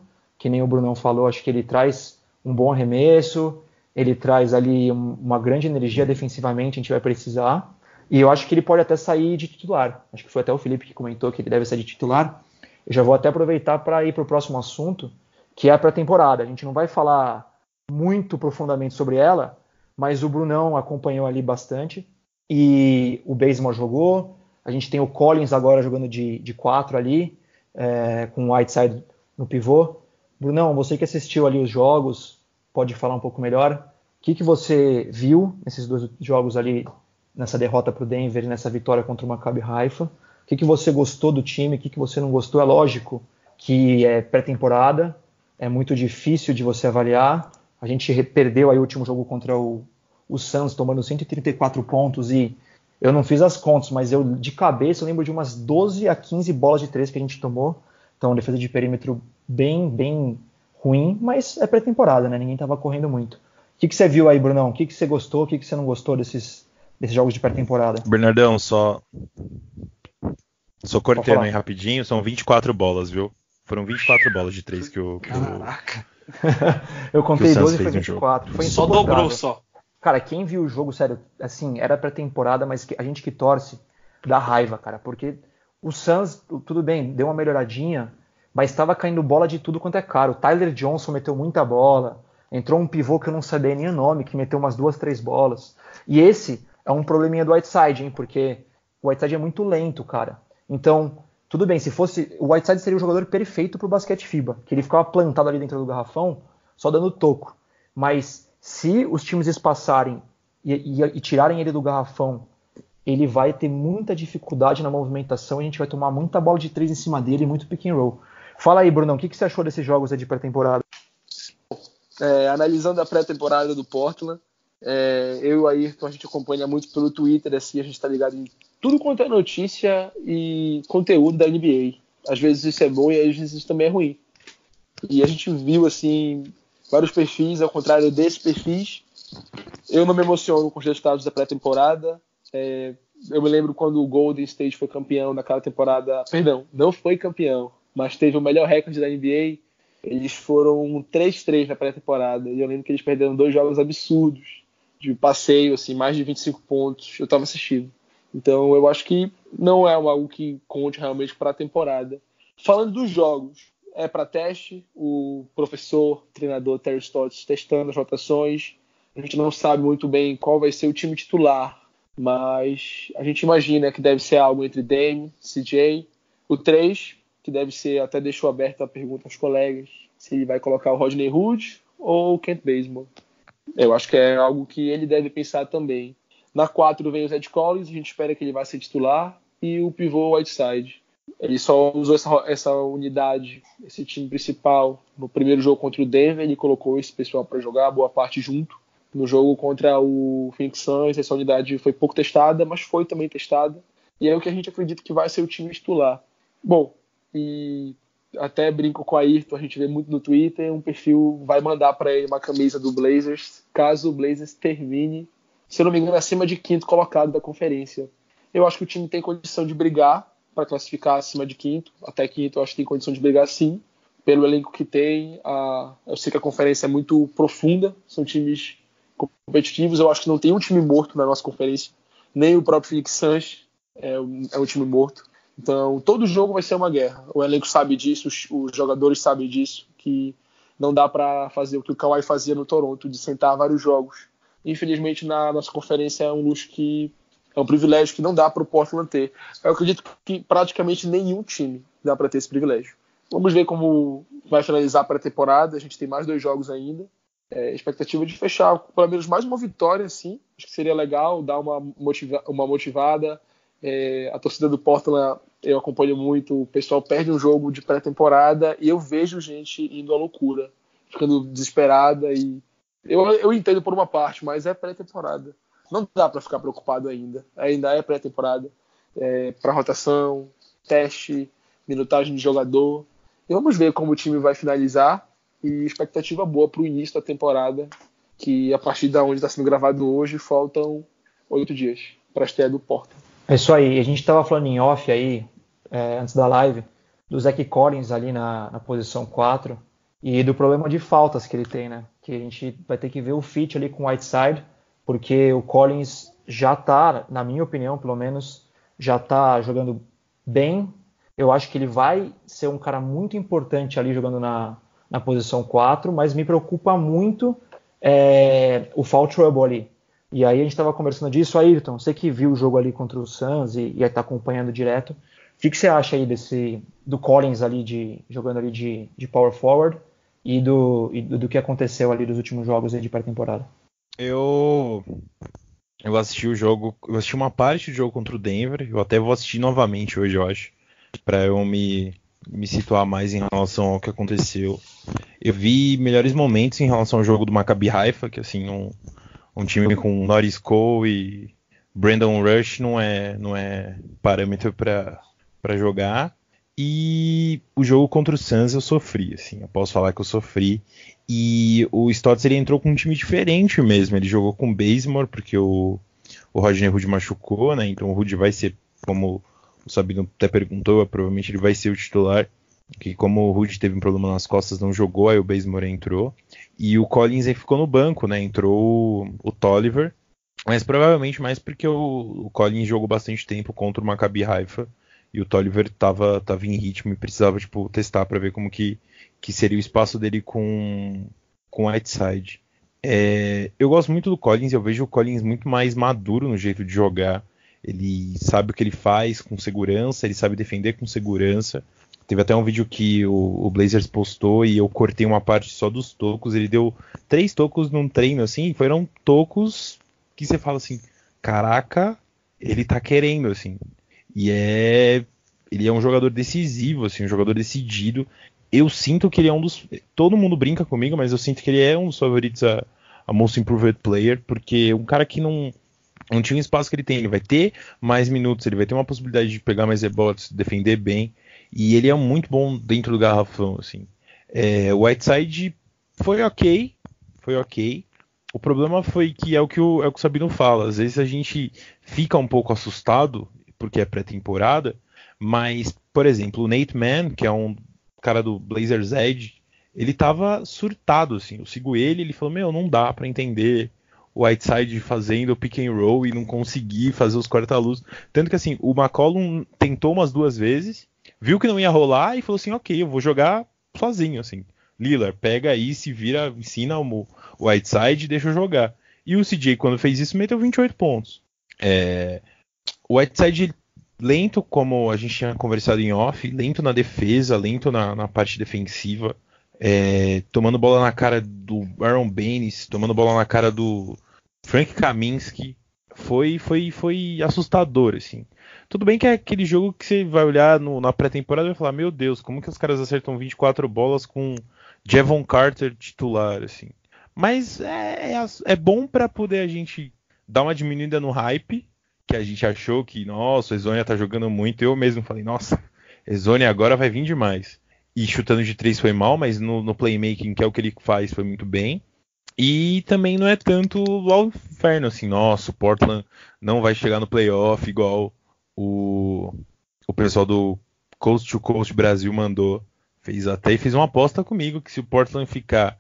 que nem o Brunão falou, acho que ele traz um bom arremesso, ele traz ali uma grande energia defensivamente, a gente vai precisar. E eu acho que ele pode até sair de titular. Acho que foi até o Felipe que comentou que ele deve sair de titular. Eu já vou até aproveitar para ir para o próximo assunto, que é a pré-temporada. A gente não vai falar muito profundamente sobre ela, mas o Brunão acompanhou ali bastante e o Basemore jogou. A gente tem o Collins agora jogando de, de quatro ali, é, com o Whiteside no pivô. Brunão, você que assistiu ali os jogos, pode falar um pouco melhor. O que, que você viu nesses dois jogos ali, nessa derrota para o Denver e nessa vitória contra o Maccabi Haifa? O que, que você gostou do time? O que, que você não gostou? É lógico que é pré-temporada, é muito difícil de você avaliar. A gente perdeu aí o último jogo contra o, o Suns, tomando 134 pontos e eu não fiz as contas, mas eu de cabeça eu lembro de umas 12 a 15 bolas de três que a gente tomou. Então, defesa de perímetro bem, bem ruim, mas é pré-temporada, né? Ninguém estava correndo muito. O que, que você viu aí, Brunão? O que, que você gostou? O que, que você não gostou desses, desses jogos de pré-temporada? Bernardão, só. Só cortando aí rapidinho, são 24 bolas, viu? Foram 24 bolas de três que o. Que Caraca! eu contei 12 e foi 24. Foi só dobrou só. Cara, quem viu o jogo, sério, assim, era pré-temporada, mas a gente que torce dá raiva, cara, porque o Suns, tudo bem, deu uma melhoradinha, mas estava caindo bola de tudo quanto é caro. O Tyler Johnson meteu muita bola, entrou um pivô que eu não sabia nem o nome, que meteu umas duas, três bolas. E esse é um probleminha do Whiteside, hein, porque o Whiteside é muito lento, cara. Então, tudo bem, se fosse. O Whiteside seria o jogador perfeito para o basquete FIBA, que ele ficava plantado ali dentro do garrafão, só dando toco. Mas se os times espaçarem e, e, e, tirarem ele do garrafão, ele vai ter muita dificuldade na movimentação e a gente vai tomar muita bola de três em cima dele e muito pick and roll. Fala aí, Brunão, o que, que você achou desses jogos de pré-temporada? É, analisando a pré-temporada do Portland, é, eu e o Ayrton, a gente acompanha muito pelo Twitter, assim, a gente está ligado em tudo quanto é notícia e conteúdo da NBA. Às vezes isso é bom e às vezes isso também é ruim. E a gente viu, assim, vários perfis, ao contrário desses perfis. Eu não me emociono com os resultados da pré-temporada. É, eu me lembro quando o Golden State foi campeão naquela temporada. Perdão, não foi campeão, mas teve o melhor recorde da NBA. Eles foram 3-3 na pré-temporada. E eu lembro que eles perderam dois jogos absurdos de passeio, assim, mais de 25 pontos. Eu estava assistindo. Então eu acho que não é algo que conte realmente para a temporada. Falando dos jogos, é para teste, o professor, treinador Terry Stotts testando as rotações. A gente não sabe muito bem qual vai ser o time titular, mas a gente imagina que deve ser algo entre Dame, CJ, o 3, que deve ser, até deixou aberta a pergunta aos colegas, se ele vai colocar o Rodney Hood ou o Kent Bazemore. Eu acho que é algo que ele deve pensar também. Na 4 vem o Zed Collins, a gente espera que ele vá ser titular, e o pivô Whiteside. Ele só usou essa, essa unidade, esse time principal, no primeiro jogo contra o Denver. Ele colocou esse pessoal para jogar, boa parte junto. No jogo contra o Phoenix Suns, essa unidade foi pouco testada, mas foi também testada. E é o que a gente acredita que vai ser o time titular. Bom, e até brinco com a Ayrton, a gente vê muito no Twitter, um perfil vai mandar para ele uma camisa do Blazers, caso o Blazers termine, se não me engano, acima de quinto colocado da conferência. Eu acho que o time tem condição de brigar para classificar acima de quinto. Até quinto eu acho que tem condição de brigar sim, pelo elenco que tem. A, eu sei que a conferência é muito profunda, são times competitivos. Eu acho que não tem um time morto na nossa conferência, nem o próprio Phoenix Suns é, um, é um time morto. Então, todo jogo vai ser uma guerra. O elenco sabe disso, os, jogadores sabem disso, que não dá para fazer o que o Kawhi fazia no Toronto, de sentar vários jogos. Infelizmente, na nossa conferência é um luxo que é um privilégio que não dá para o Portland ter. Eu acredito que praticamente nenhum time dá para ter esse privilégio. Vamos ver como vai finalizar a pré-temporada. A gente tem mais dois jogos ainda. É, expectativa de fechar pelo menos mais uma vitória, sim. Acho que seria legal dar uma, motiva uma motivada. É, a torcida do Portland eu acompanho muito. O pessoal perde um jogo de pré-temporada e eu vejo gente indo à loucura, ficando desesperada. E eu, eu entendo por uma parte, mas é pré-temporada não dá para ficar preocupado ainda. Ainda é pré-temporada. É, para rotação, teste, minutagem de jogador. E vamos ver como o time vai finalizar. E expectativa boa para o início da temporada, que a partir da onde está sendo gravado hoje, faltam oito dias para a estreia do Porta. É isso aí. A gente estava falando em off aí, é, antes da live, do Zach Collins ali na, na posição 4 e do problema de faltas que ele tem, né? Que a gente vai ter que ver o fit ali com o Whiteside porque o Collins já está, na minha opinião, pelo menos, já está jogando bem. Eu acho que ele vai ser um cara muito importante ali jogando na, na posição 4, mas me preocupa muito é, o foul trouble ali. E aí a gente estava conversando disso, Ayrton, você que viu o jogo ali contra o Suns e está acompanhando direto, o que, que, você acha aí desse do Collins ali de jogando ali de, de power forward e do, e do, do que aconteceu ali dos últimos jogos de pré-temporada? Eu eu assisti o jogo, eu assisti uma parte do jogo contra o Denver, eu até vou assistir novamente hoje, eu acho, para eu me, me situar mais em relação ao que aconteceu. Eu vi melhores momentos em relação ao jogo do Maccabi Haifa, que assim, um, um time com Norris Cole e Brandon Rush não é, não é parâmetro para jogar. E o jogo contra o Suns eu sofri, assim, eu posso falar que eu sofri. E o Stotts ele entrou com um time diferente mesmo. Ele jogou com o Bazemore, porque o, o Rodney Hood machucou, né? Então o Hood vai ser, como o Sabino até perguntou, provavelmente ele vai ser o titular. Que como o Hood teve um problema nas costas, não jogou, aí o Bazemore entrou. E o Collins aí ficou no banco, né? Entrou o, o Tolliver. Mas provavelmente mais porque o, o Collins jogou bastante tempo contra o Maccabi Haifa. E o Tolliver tava, tava em ritmo e precisava, tipo, testar para ver como que que seria o espaço dele com com Whiteside. É, eu gosto muito do Collins, eu vejo o Collins muito mais maduro no jeito de jogar. Ele sabe o que ele faz com segurança, ele sabe defender com segurança. Teve até um vídeo que o, o, Blazers postou e eu cortei uma parte só dos tocos. Ele deu três tocos num treino, assim, foram tocos que você fala assim: caraca, ele tá querendo, assim. E é. Ele é um jogador decisivo, assim, um jogador decidido eu sinto que ele é um dos. Todo mundo brinca comigo, mas eu sinto que ele é um dos favoritos a, a Most Improved Player, porque um cara que não. Não tinha o espaço que ele tem, ele vai ter mais minutos, ele vai ter uma possibilidade de pegar mais rebotes, defender bem, e ele é muito bom dentro do garrafão, assim. É, o Whiteside foi ok, foi ok. O problema foi que é o que o, é o que o Sabino fala, às vezes a gente fica um pouco assustado, porque é pré-temporada, mas, por exemplo, o Nate Mann, que é um cara do Blazers Edge, ele tava surtado, assim. Eu sigo ele, ele falou, meu, não dá para entender o Whiteside fazendo o pick and roll e não conseguir fazer os corta-luz. Tanto que, assim, o McCollum tentou umas duas vezes, viu que não ia rolar e falou assim, ok, eu vou jogar sozinho, assim. Lillard, pega aí, se vira, ensina o Whiteside e deixa eu jogar. E o CJ, quando fez isso, meteu 28 pontos. É... O Whiteside lento, como a gente tinha conversado em off, lento na defesa, lento na, na parte defensiva, é, tomando bola na cara do Aaron Baines, tomando bola na cara do Frank Kaminsky, foi, foi, foi assustador, assim. Tudo bem que é aquele jogo que você vai olhar no, na pré-temporada e vai falar, meu Deus, como que os caras acertam 24 bolas com Jevon Carter titular, assim. Mas é, é, é bom para poder a gente dar uma diminuída no hype que a gente achou que, nossa, o Ezonia tá jogando muito. Eu mesmo falei, nossa, Ezonia agora vai vir demais. E chutando de três foi mal, mas no, no, playmaking, que é o que ele faz, foi muito bem. E também não é tanto ao inferno, assim, nossa, o Portland não vai chegar no playoff igual o, o pessoal do Coast to Coast Brasil mandou. Fez até e fez uma aposta comigo que se o Portland ficar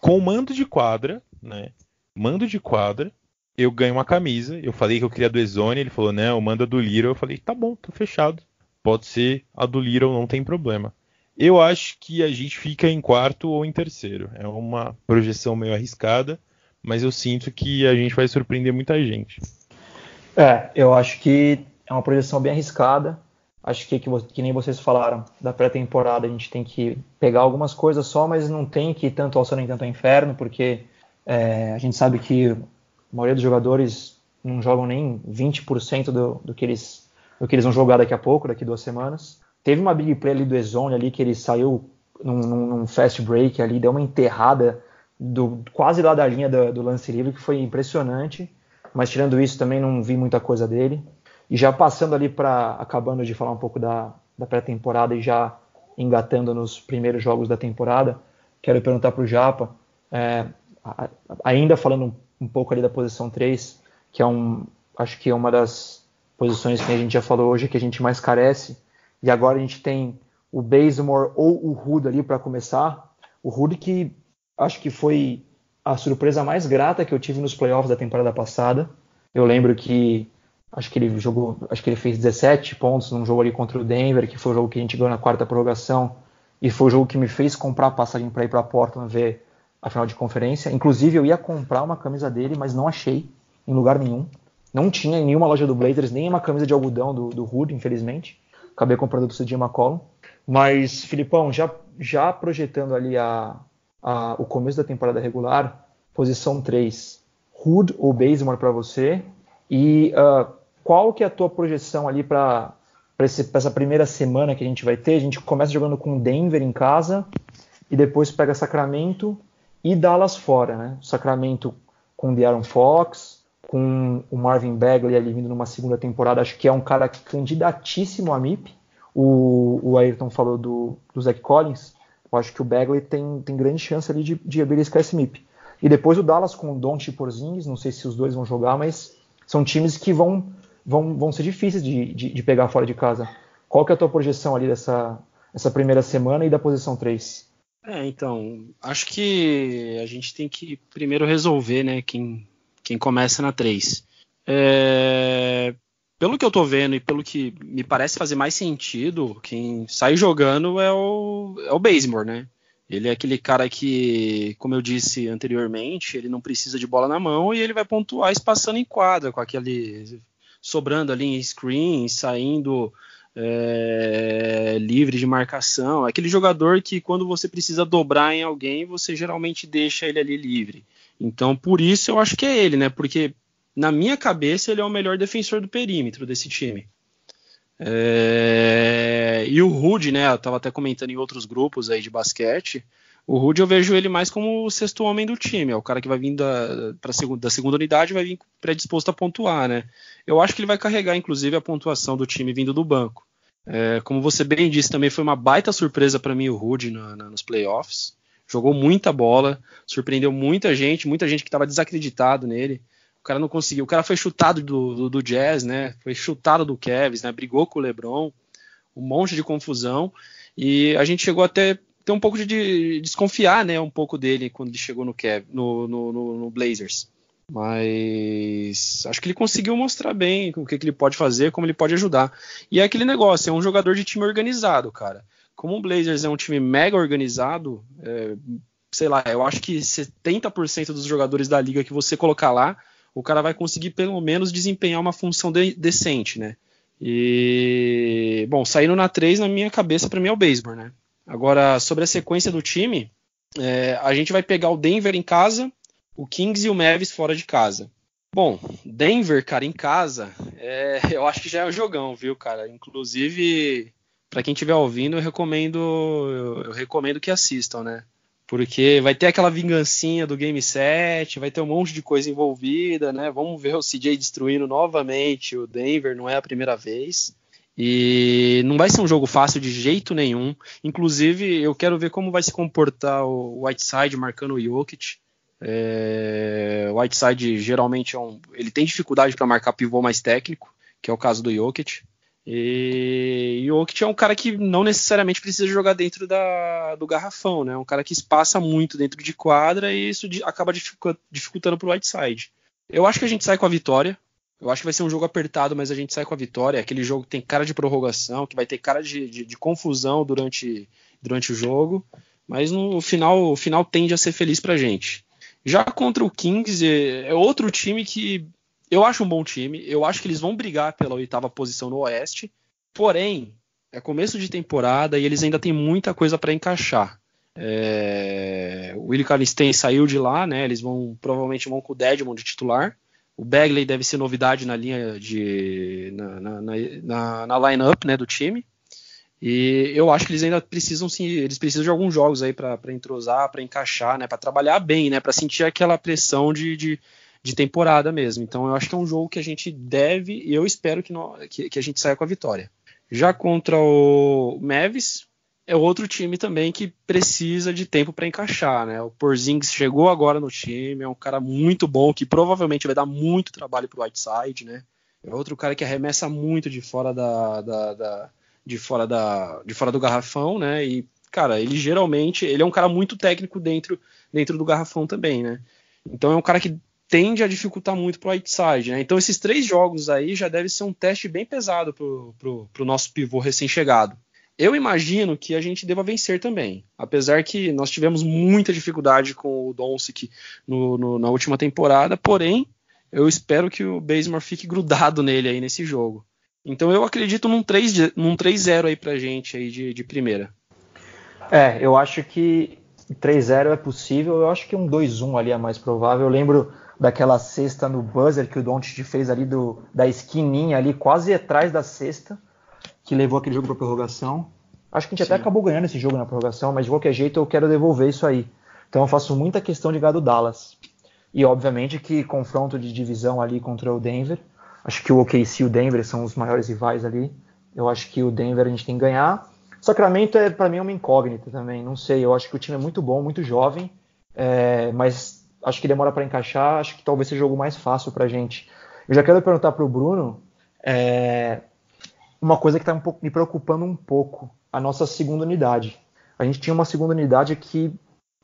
com mando de quadra, né? Mando de quadra, eu ganho uma camisa. Eu falei que eu queria do Ezone, ele falou, não, manda do Little. Eu falei, tá bom, tá fechado. Pode ser a do Little, não tem problema. Eu acho que a gente fica em quarto ou em terceiro. É uma projeção meio arriscada, mas eu sinto que a gente vai surpreender muita gente. É, eu acho que é uma projeção bem arriscada. Acho que, que, que nem vocês falaram, da pré-temporada a gente tem que pegar algumas coisas só, mas não tem que ir tanto ao céu nem tanto ao inferno, porque é, a gente sabe que a maioria dos jogadores não jogam nem 20% do, do, que eles, do que eles vão jogar daqui a pouco, daqui duas semanas. Teve uma big play ali do Ezone ali que ele saiu num, num, fast break ali, deu uma enterrada do, quase lá da linha do, do lance livre que foi impressionante. Mas tirando isso também não vi muita coisa dele. E já passando ali para acabando de falar um pouco da, da pré-temporada e já engatando nos primeiros jogos da temporada, quero perguntar para o Japa, é, ainda falando um pouco ali da posição 3, que é um, acho que é uma das posições que a gente já falou hoje que a gente mais carece. E agora a gente tem o Bazemore ou o Hood ali para começar. O Hood que acho que foi a surpresa mais grata que eu tive nos playoffs da temporada passada. Eu lembro que acho que ele jogou, acho que ele fez 17 pontos num jogo ali contra o Denver, que foi o jogo que a gente ganhou na quarta prorrogação. e foi o jogo que me fez comprar passagem para ir para Portland ver a final de conferência. Inclusive, eu ia comprar uma camisa dele, mas não achei em lugar nenhum. Não tinha em nenhuma loja do Blazers nem uma camisa de algodão do, do Hood, infelizmente. Acabei comprando do CJ McCollum. Mas, Filipão, já, já projetando ali a, a, o começo da temporada regular, posição 3, Hood ou Bazemore para você? E uh, qual que é a tua projeção ali para essa primeira semana que a gente vai ter? A gente começa jogando com Denver em casa e depois pega Sacramento e Dallas fora, né? Sacramento com o Aaron Fox, com o Marvin Bagley ali vindo numa segunda temporada, acho que é um cara candidatíssimo a MIP. O, o Ayrton falou do, do Zach Collins, eu acho que o Bagley tem, tem grande chance ali de, de beliscar esse MIP. E depois o Dallas com o Don't e Porzingis, não sei se os dois vão jogar, mas são times que vão, vão, vão ser difíceis de, de, de pegar fora de casa. Qual que é a tua projeção ali dessa essa primeira semana e da posição 3? É, então, acho que a gente tem que primeiro resolver, né, quem, quem começa na 3. É, pelo que eu tô vendo e pelo que me parece fazer mais sentido, quem sai jogando é o, é o Bazemore, né? Ele é aquele cara que, como eu disse anteriormente, ele não precisa de bola na mão e ele vai pontuar espaçando em quadra, com aquele sobrando ali em screen, saindo é, livre de marcação. É aquele jogador que, quando você precisa dobrar em alguém, você geralmente deixa ele ali livre. Então, por isso eu acho que é ele, né? Porque na minha cabeça ele é o melhor defensor do perímetro desse time. É... E o Rude, né? Eu tava até comentando em outros grupos aí de basquete. O Rude eu vejo ele mais como o sexto homem do time, é o cara que vai vir da, pra segunda, da segunda unidade vai vir predisposto a pontuar, né? Eu acho que ele vai carregar, inclusive, a pontuação do time vindo do banco. É, como você bem disse, também foi uma baita surpresa para mim o Rude na, na, nos playoffs jogou muita bola, surpreendeu muita gente, muita gente que estava desacreditado nele. O cara não conseguiu. O cara foi chutado do, do, do, Jazz, né? Foi chutado do Cavs, né? Brigou com o LeBron, um monte de confusão. E a gente chegou até ter um pouco de, de desconfiar, né? Um pouco dele quando ele chegou no, Kev, no, no, no, no Blazers. Mas acho que ele conseguiu mostrar bem o que, que ele pode fazer, como ele pode ajudar. E é aquele negócio, é um jogador de time organizado, cara como o Blazers é um time mega organizado, é, sei lá, eu acho que 70% dos jogadores da liga que você colocar lá, o cara vai conseguir pelo menos desempenhar uma função de, decente, né? E bom, saindo na 3 na minha cabeça para mim é o baseball, né? Agora sobre a sequência do time, é, a gente vai pegar o Denver em casa, o Kings e o Mavis fora de casa. Bom, Denver, cara, em casa, é, eu acho que já é um jogão, viu, cara? Inclusive, para quem estiver ouvindo, eu recomendo, eu, eu, recomendo que assistam, né? Porque vai ter aquela vingancinha do Game 7, vai ter um monte de coisa envolvida, né? Vamos ver o CJ destruindo novamente o Denver, não é a primeira vez. E não vai ser um jogo fácil de jeito nenhum. Inclusive, eu quero ver como vai se comportar o Whiteside marcando o Jokic. É, o Whiteside geralmente é um, ele tem dificuldade para marcar pivô mais técnico, que é o caso do Jokic. E, Jokic é um cara que não necessariamente precisa jogar dentro da, do garrafão, né? É um cara que espaça muito dentro de quadra e isso acaba dificultando para o Whiteside. Eu acho que a gente sai com a vitória. Eu acho que vai ser um jogo apertado, mas a gente sai com a vitória. Aquele jogo que tem cara de prorrogação, que vai ter cara de, de, de confusão durante, durante o jogo. Mas no final, o final tende a ser feliz pra gente. Já contra o Kings, é, é outro time que eu acho um bom time. Eu acho que eles vão brigar pela oitava posição no Oeste. Porém, é começo de temporada e eles ainda têm muita coisa para encaixar. É... O Willie Callistein saiu de lá, né? Eles vão provavelmente vão com o Dedmon de titular. O Bagley deve ser novidade na linha de na, na, na, na line-up né, do time. E eu acho que eles ainda precisam sim, eles precisam de alguns jogos aí para entrosar, para encaixar, né, para trabalhar bem, né, para sentir aquela pressão de, de, de temporada mesmo. Então eu acho que é um jogo que a gente deve e eu espero que, que, que a gente saia com a vitória. Já contra o Mavis, é outro time também que precisa de tempo para encaixar, né? O Porzingis chegou agora no time, é um cara muito bom que provavelmente vai dar muito trabalho pro Whiteside, né? É outro cara que arremessa muito de fora da, da, da, de fora da de fora do garrafão, né? E cara, ele geralmente ele é um cara muito técnico dentro dentro do garrafão também, né? Então é um cara que tende a dificultar muito para o Whiteside. Né? Então, esses três jogos aí já deve ser um teste bem pesado para o nosso pivô recém-chegado. Eu imagino que a gente deva vencer também. Apesar que nós tivemos muita dificuldade com o Doncic no, no, na última temporada, porém, eu espero que o Bazemore fique grudado nele aí nesse jogo. Então eu acredito num 3-0 num 3 aí pra gente aí de, de primeira. É, eu acho que 3-0 é possível, eu acho que um 2-1 ali é mais provável. Eu lembro daquela cesta no buzzer que o Doncic fez ali do, da esquininha ali, quase atrás da cesta que levou aquele jogo para prorrogação. Acho que a gente Sim. até acabou ganhando esse jogo na prorrogação, mas de qualquer jeito eu quero devolver isso aí. Então eu faço muita questão de ganhar do Dallas. E obviamente que confronto de divisão ali contra o Denver. Acho que o OKC e o Denver são os maiores rivais ali. Eu acho que o Denver a gente tem que ganhar. Sacramento é para mim uma incógnita também. Não sei. Eu acho que o time é muito bom, muito jovem, é, mas acho que demora para encaixar. Acho que talvez seja o jogo mais fácil para a gente. Eu já quero perguntar para o Bruno. É, uma coisa que está um me preocupando um pouco, a nossa segunda unidade. A gente tinha uma segunda unidade que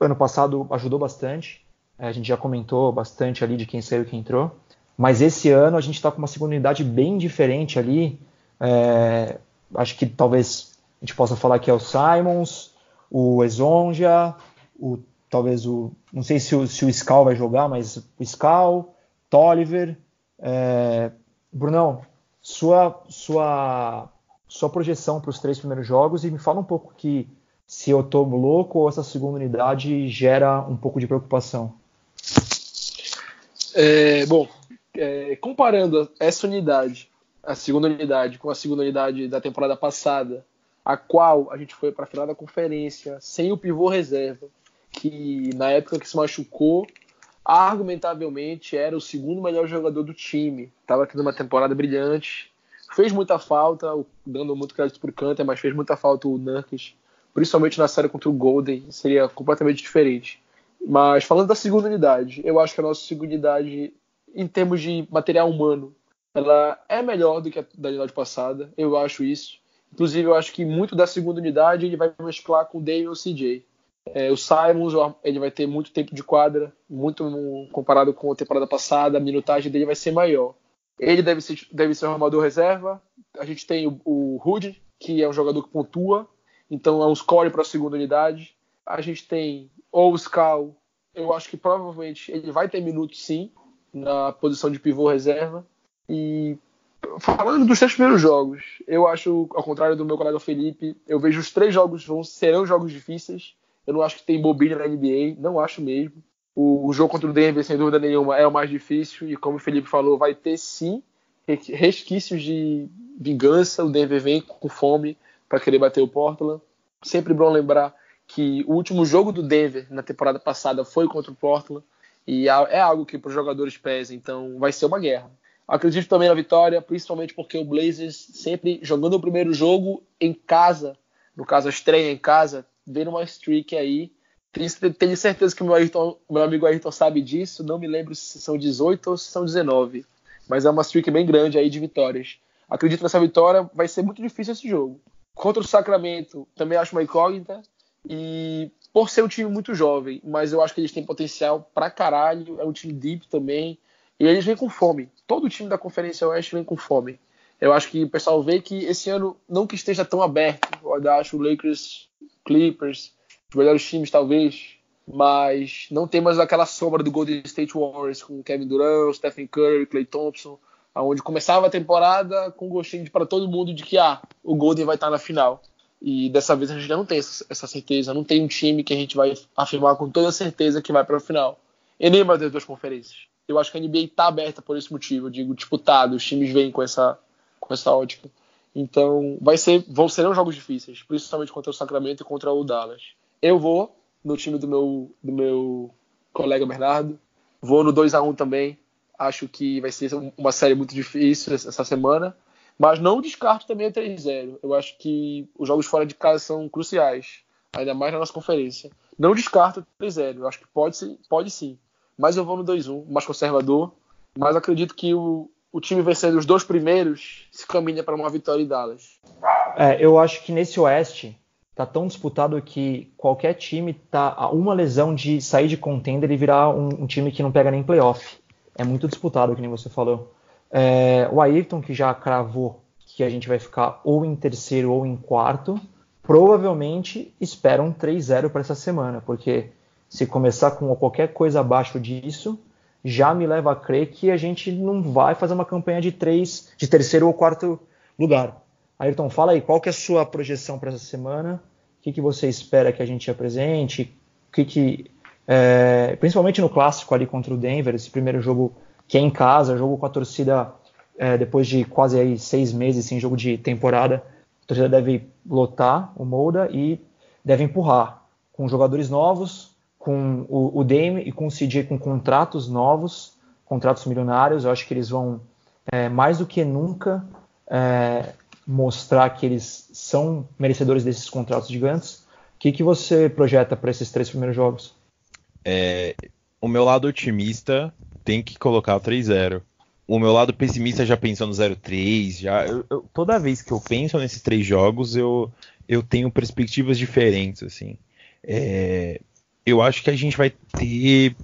ano passado ajudou bastante, é, a gente já comentou bastante ali de quem saiu e quem entrou, mas esse ano a gente está com uma segunda unidade bem diferente ali. É, acho que talvez a gente possa falar que é o Simons, o Ezonja, o, talvez o. Não sei se o, se o Scal vai jogar, mas o Scal, Tolliver. É, Brunão, sua, sua, sua projeção para os três primeiros jogos e me fala um pouco que se eu estou louco ou essa segunda unidade gera um pouco de preocupação. É, bom, é, comparando essa unidade, a segunda unidade, com a segunda unidade da temporada passada, a qual a gente foi para a final da conferência sem o pivô reserva, que na época que se machucou argumentavelmente era o segundo melhor jogador do time. Estava tendo uma temporada brilhante. Fez muita falta, dando muito crédito para o Canter, mas fez muita falta o Nurkic, principalmente na série contra o Golden, seria completamente diferente. Mas falando da segunda unidade, eu acho que a nossa segunda unidade, em termos de material humano, ela é melhor do que a da unidade passada, eu acho isso. Inclusive, eu acho que muito da segunda unidade ele vai mesclar com o Dave ou o CJ. É, o Simons ele vai ter muito tempo de quadra, muito comparado com a temporada passada, a minutagem dele vai ser maior. Ele deve ser, deve ser um armador reserva. A gente tem o, o Hood, que é um jogador que pontua, então é um score para a segunda unidade. A gente tem o Scal, eu acho que provavelmente ele vai ter minutos sim, na posição de pivô reserva. E falando dos três primeiros jogos, eu acho, ao contrário do meu colega Felipe, eu vejo os três jogos vão, serão jogos difíceis. Eu não acho que tem bobina na NBA, não acho mesmo. O, o, jogo contra o Denver, sem dúvida nenhuma, é o mais difícil e, como o Felipe falou, vai ter sim resquícios de vingança. O Denver vem com fome para querer bater o Portland. Sempre bom lembrar que o último jogo do Denver na temporada passada foi contra o Portland e é algo que para os jogadores pesa, então vai ser uma guerra. Acredito também na vitória, principalmente porque o Blazers sempre jogando o primeiro jogo em casa, no caso a estreia em casa, vendo uma streak aí. Tenho certeza que meu, Ayrton, meu amigo Ayrton sabe disso. Não me lembro se são 18 ou se são 19. Mas é uma streak bem grande aí de vitórias. Acredito nessa vitória. Vai ser muito difícil esse jogo. Contra o Sacramento, também acho uma incógnita. E por ser um time muito jovem, mas eu acho que eles têm potencial pra caralho. É um time deep também. E eles vêm com fome. Todo o time da Conferência Oeste vem com fome. Eu acho que o pessoal vê que esse ano não que esteja tão aberto. Eu acho o Lakers Clippers, os melhores times talvez, mas não tem mais aquela sombra do Golden State Warriors com Kevin Durant, Stephen Curry, Klay Thompson, aonde começava a temporada com gostinho para todo mundo de que ah, o Golden vai estar na final. E dessa vez a gente não tem essa, certeza, não tem um time que a gente vai afirmar com toda certeza que vai para a final. E nem das duas conferências. Eu acho que a NBA está aberta por esse motivo, eu digo disputado, os times vêm com essa, com essa ótica. Então, vai ser, vão jogos difíceis, principalmente contra o Sacramento e contra o Dallas. Eu vou no time do meu, do meu colega Bernardo, vou no 2 a 1 também. Acho que vai ser uma série muito difícil essa semana, mas não descarto também o 3-0. Eu acho que os jogos fora de casa são cruciais, ainda mais na nossa conferência. Não descarto o 3-0, eu acho que pode, pode sim. Mas eu vou no 2-1, mais conservador. Mas acredito que o, o time vencendo os dois primeiros se caminha para uma vitória em Dallas. É, eu acho que nesse Oeste tá tão disputado que qualquer time tá a uma lesão de sair de contender e virar um, um time que não pega nem playoff. É muito disputado, que nem você falou. É, o Ayrton, que já cravou que a gente vai ficar ou em terceiro ou em quarto, provavelmente esperam 3-0 para essa semana, porque se começar com qualquer coisa abaixo disso, já me leva a crer que a gente não vai fazer uma campanha de três, de terceiro ou quarto lugar. Ayrton, fala aí, qual que é a sua projeção para essa semana? O que, que você espera que a gente apresente? O que, que é, principalmente no clássico ali contra o Denver, esse primeiro jogo que é em casa, jogo com a torcida é, depois de quase aí seis meses sem jogo de temporada, a torcida deve lotar o Molda e deve empurrar com jogadores novos, com o, o Dame e com o CJ com contratos novos, contratos milionários. Eu acho que eles vão é, mais do que nunca é, mostrar que eles são merecedores desses contratos gigantes. O que, que você projeta para esses três primeiros jogos? É, o meu lado otimista tem que colocar o 3-0. O meu lado pessimista já pensou no 0-3. Já, eu, eu, toda vez que eu penso nesses três jogos, eu, eu tenho perspectivas diferentes. assim. É, eu acho que a gente vai ter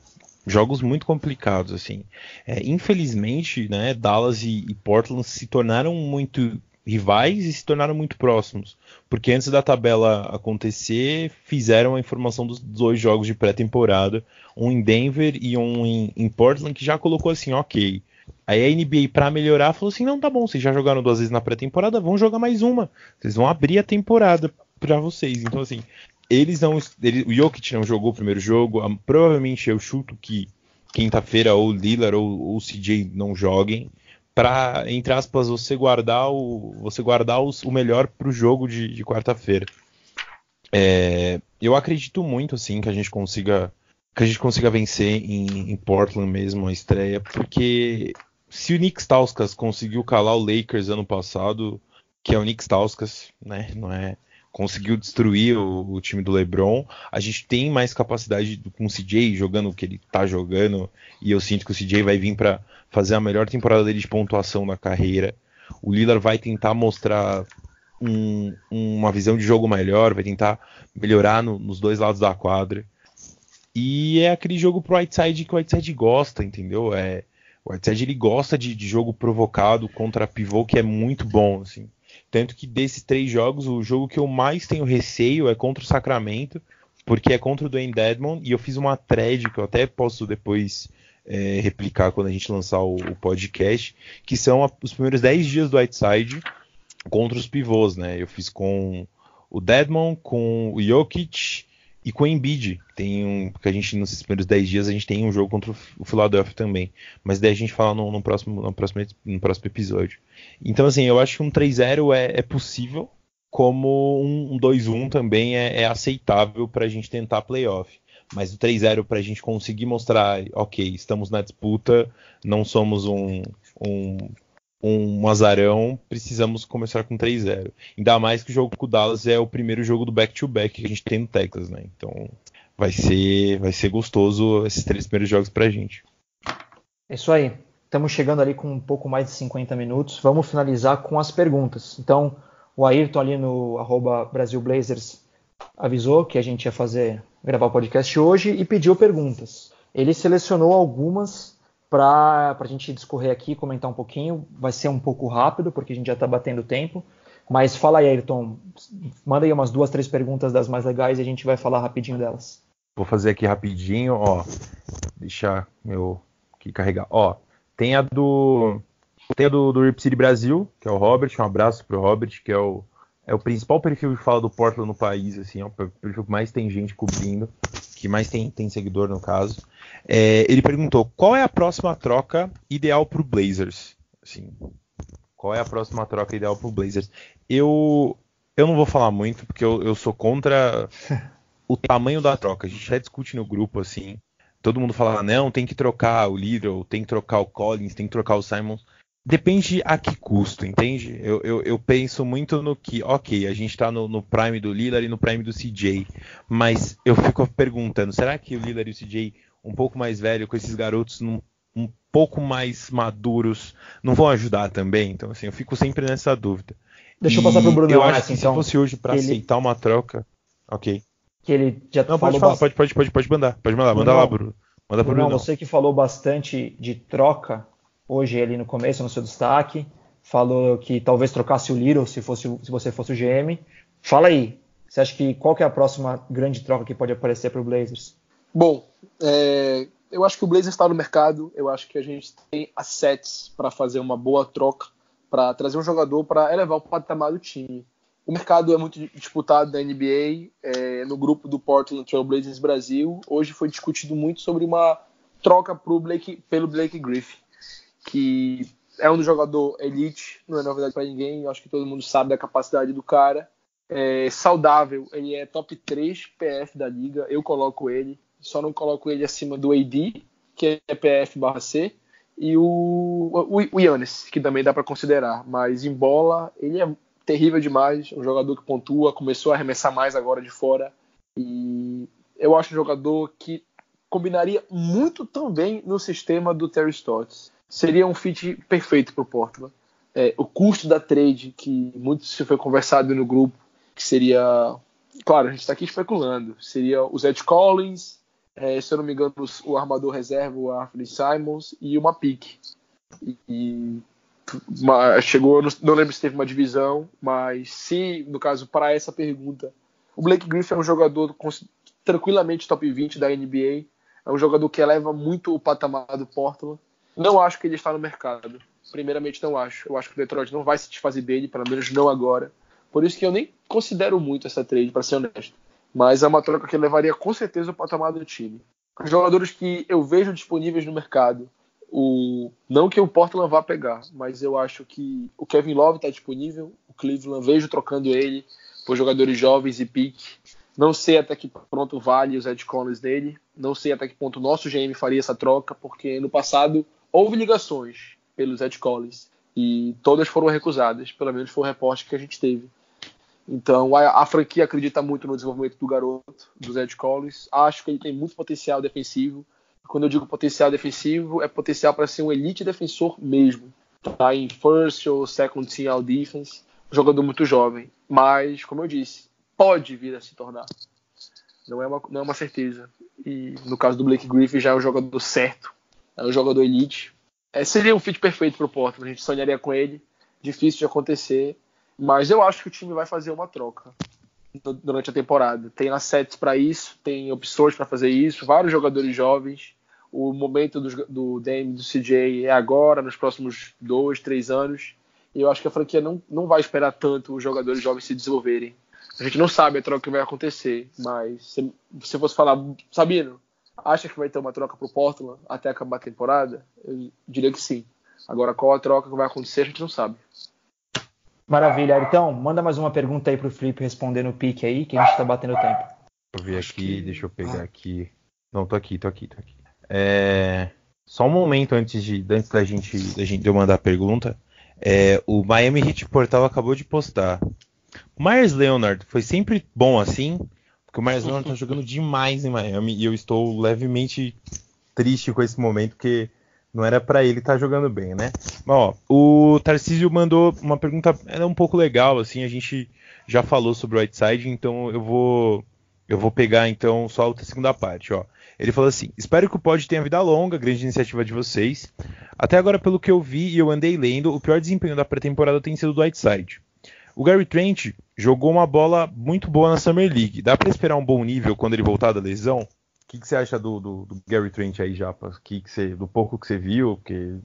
jogos muito complicados assim. É, infelizmente, né, Dallas e, e, Portland se tornaram muito rivais e se tornaram muito próximos, porque antes da tabela acontecer, fizeram a informação dos dois jogos de pré-temporada, um em Denver e um em, em, Portland, que já colocou assim, ok. Aí a NBA, para melhorar, falou assim: não, tá bom, vocês já jogaram duas vezes na pré-temporada, vão jogar mais uma. Vocês vão abrir a temporada para vocês. Então, assim, eles não. Ele, o Jokic não jogou o primeiro jogo. provavelmente eu chuto que quinta-feira ou Lillard ou o CJ não joguem para, entre aspas, você guardar o, você guardar os, o melhor para o jogo de, de quarta-feira. É, eu acredito muito assim que a gente consiga que a gente consiga vencer em, em Portland mesmo a estreia, porque se o Nick Stauskas conseguiu calar o Lakers ano passado, que é o Nick Stauskas, né, não é conseguiu destruir o, o, time do LeBron. A gente tem mais capacidade com o CJ jogando o que ele tá jogando, e eu sinto que o CJ vai vir para fazer a melhor temporada dele de pontuação na carreira. O Lillard vai tentar mostrar um, uma visão de jogo melhor, vai tentar melhorar no, nos dois lados da quadra. E é aquele jogo pro Whiteside que o Whiteside gosta, entendeu? É, o Whiteside ele gosta de, de jogo provocado contra pivô que é muito bom, assim. Tanto que desses três jogos, o jogo que eu mais tenho receio é contra o Sacramento, porque é contra o Dwayne Dedmon, e eu fiz uma thread que eu até posso depois é, replicar quando a gente lançar o, o podcast, que são a, os primeiros 10 dias do Whiteside contra os pivôs, né? Eu fiz com o Deadmon, com o Jokic e com o Embiid. Tem um, porque a gente nesses primeiros 10 dias a gente tem um jogo contra o Philadelphia também, mas daí a gente fala no, no próximo, no, próximo, no próximo episódio. Então assim, eu acho que um 3-0 é, é possível, como um, um 2-1 também é, é aceitável para a gente tentar playoff. Mas o 3-0 para a gente conseguir mostrar, ok, estamos na disputa, não somos um, um, um azarão, precisamos começar com 3-0. Ainda mais que o jogo com o Dallas é o primeiro jogo do back-to-back -back que a gente tem no Texas, né? Então vai ser, vai ser gostoso esses três primeiros jogos para a gente. É isso aí. Estamos chegando ali com um pouco mais de 50 minutos. Vamos finalizar com as perguntas. Então, o Ayrton ali no arroba Brasil Blazers avisou que a gente ia fazer gravar o podcast hoje e pediu perguntas. Ele selecionou algumas para a gente discorrer aqui, comentar um pouquinho. Vai ser um pouco rápido, porque a gente já está batendo tempo. Mas fala aí, Ayrton. Manda aí umas duas, três perguntas das mais legais e a gente vai falar rapidinho delas. Vou fazer aqui rapidinho, ó. Deixar meu aqui carregar. Ó, tem a do tem a do, do Rip City Brasil, que é o Robert. Um abraço pro Robert, que é o é o principal perfil que fala do Portland no país, assim, é o perfil que mais tem gente cobrindo, que mais tem, tem seguidor no caso. É, ele perguntou qual é a próxima troca ideal para o Blazers? Assim, qual é a próxima troca ideal para o Blazers? Eu, eu não vou falar muito, porque eu, eu sou contra o tamanho da troca. A gente já discute no grupo, assim. Todo mundo fala, não, tem que trocar o Little, tem que trocar o Collins, tem que trocar o Simons depende a que custo, entende? Eu, eu, eu, penso muito no que, ok, a gente está no, no, Prime do Lillard e no Prime do CJ, mas eu fico perguntando, será que o Lillard e o CJ, um pouco mais velho, com esses garotos num, um pouco mais maduros, não vão ajudar também? Então, assim, eu fico sempre nessa dúvida. Deixa e eu passar para o Bruno Eu acho que então, se fosse hoje para ele... aceitar uma troca, ok. Que ele já não, pode, falar, pode, pode, pode, pode mandar, pode mandar, manda lá, Bruno. Manda pro Bruno. Você que falou bastante de troca, hoje ali no começo, no seu destaque. Falou que talvez trocasse o Little se, fosse, se você fosse o GM. Fala aí, Você acha que qual que é a próxima grande troca que pode aparecer para o Blazers? Bom, é, eu acho que o Blazers está no mercado. Eu acho que a gente tem assets para fazer uma boa troca, para trazer um jogador para elevar o patamar do time. O mercado é muito disputado da NBA. É, no grupo do Portland Trail Blazers Brasil, hoje foi discutido muito sobre uma troca Blake, pelo Blake Griffin, que é um jogador elite, não é novidade para ninguém. Eu acho que todo mundo sabe da capacidade do cara. É saudável, ele é top 3 PF da liga. Eu coloco ele só não coloco ele acima do AD, que é PF/C, e o, o, o que também dá para considerar. Mas em bola, ele é terrível demais, um jogador que pontua, começou a arremessar mais agora de fora. E eu acho um jogador que combinaria muito também no sistema do Terry Stotts. Seria um fit perfeito para o Portland. É, o custo da trade, que muito se foi conversado no grupo, que seria. Claro, a gente está aqui especulando. Seria o Zed Collins, é, se eu não me engano, o armador reserva, o Anthony Simons, e uma pique. E, e uma, chegou, não, não lembro se teve uma divisão, mas se, no caso, para essa pergunta, o Blake Griffin é um jogador tranquilamente top 20 da NBA, é um jogador que eleva muito o patamar do Portland. Não acho que ele está no mercado. Primeiramente, não acho. Eu acho que o Detroit não vai se desfazer dele, pelo menos não agora. Por isso que eu nem considero muito essa trade, para ser honesto mas é uma troca que levaria com certeza o patamar do time. Os jogadores que eu vejo disponíveis no mercado, o não que o Portland vá pegar, mas eu acho que o Kevin Love está disponível, o Cleveland vejo trocando ele por jogadores jovens e pique. Não sei até que ponto vale os Ed Collins dele, não sei até que ponto o nosso GM faria essa troca, porque no passado houve ligações pelos Ed Collins e todas foram recusadas, pelo menos foi o reporte que a gente teve. Então a, a, franquia acredita muito no desenvolvimento do garoto, do Zed Collins. Acho que ele tem muito potencial defensivo. Quando eu digo potencial defensivo, é potencial para ser um elite defensor mesmo. Tá em first ou second team all defense. Jogador muito jovem. Mas, como eu disse, pode vir a se tornar. Não é uma, não é uma certeza. E no caso do Blake Griffin já é um jogador certo. É um jogador elite. É, seria um fit perfeito para o Porto. A gente sonharia com ele. Difícil de acontecer mas eu acho que o time vai fazer uma troca durante a temporada. Tem assets para isso, tem opções para fazer isso, vários jogadores jovens. O momento do, do Dame do CJ é agora, nos próximos dois, três anos. E eu acho que a franquia não, não vai esperar tanto os jogadores jovens se desenvolverem. A gente não sabe a troca que vai acontecer, mas se você fosse falar, Sabino, acha que vai ter uma troca para o Portland até acabar a temporada? Eu diria que sim. Agora, qual a troca que vai acontecer, a gente não sabe. Maravilha. Então, manda mais uma pergunta aí pro Felipe responder no pique aí, que a gente tá batendo tempo. Deixa eu ver aqui, deixa eu pegar aqui. Não, tô aqui, tô aqui, tô aqui. É... Só um momento antes, de, antes da, gente, da gente de eu mandar a pergunta. É, o Miami Heat Portal acabou de postar. O Myers Leonard foi sempre bom assim, porque o Myers Leonard tá jogando demais em Miami e eu estou levemente triste com esse momento, porque não era para ele estar tá jogando bem, né? Mas, ó, o Tarcísio mandou uma pergunta, é um pouco legal, assim, a gente já falou sobre o Whiteside, então eu vou eu vou pegar então só a segunda parte, ó. Ele falou assim: "Espero que o pod tenha vida longa, grande iniciativa de vocês. Até agora, pelo que eu vi e eu andei lendo, o pior desempenho da pré-temporada tem sido do Whiteside. O Gary Trent jogou uma bola muito boa na Summer League. Dá para esperar um bom nível quando ele voltar da lesão? que, que você acha do, do, do, Gary Trent aí, Japa? Que que você, do pouco que você viu? Porque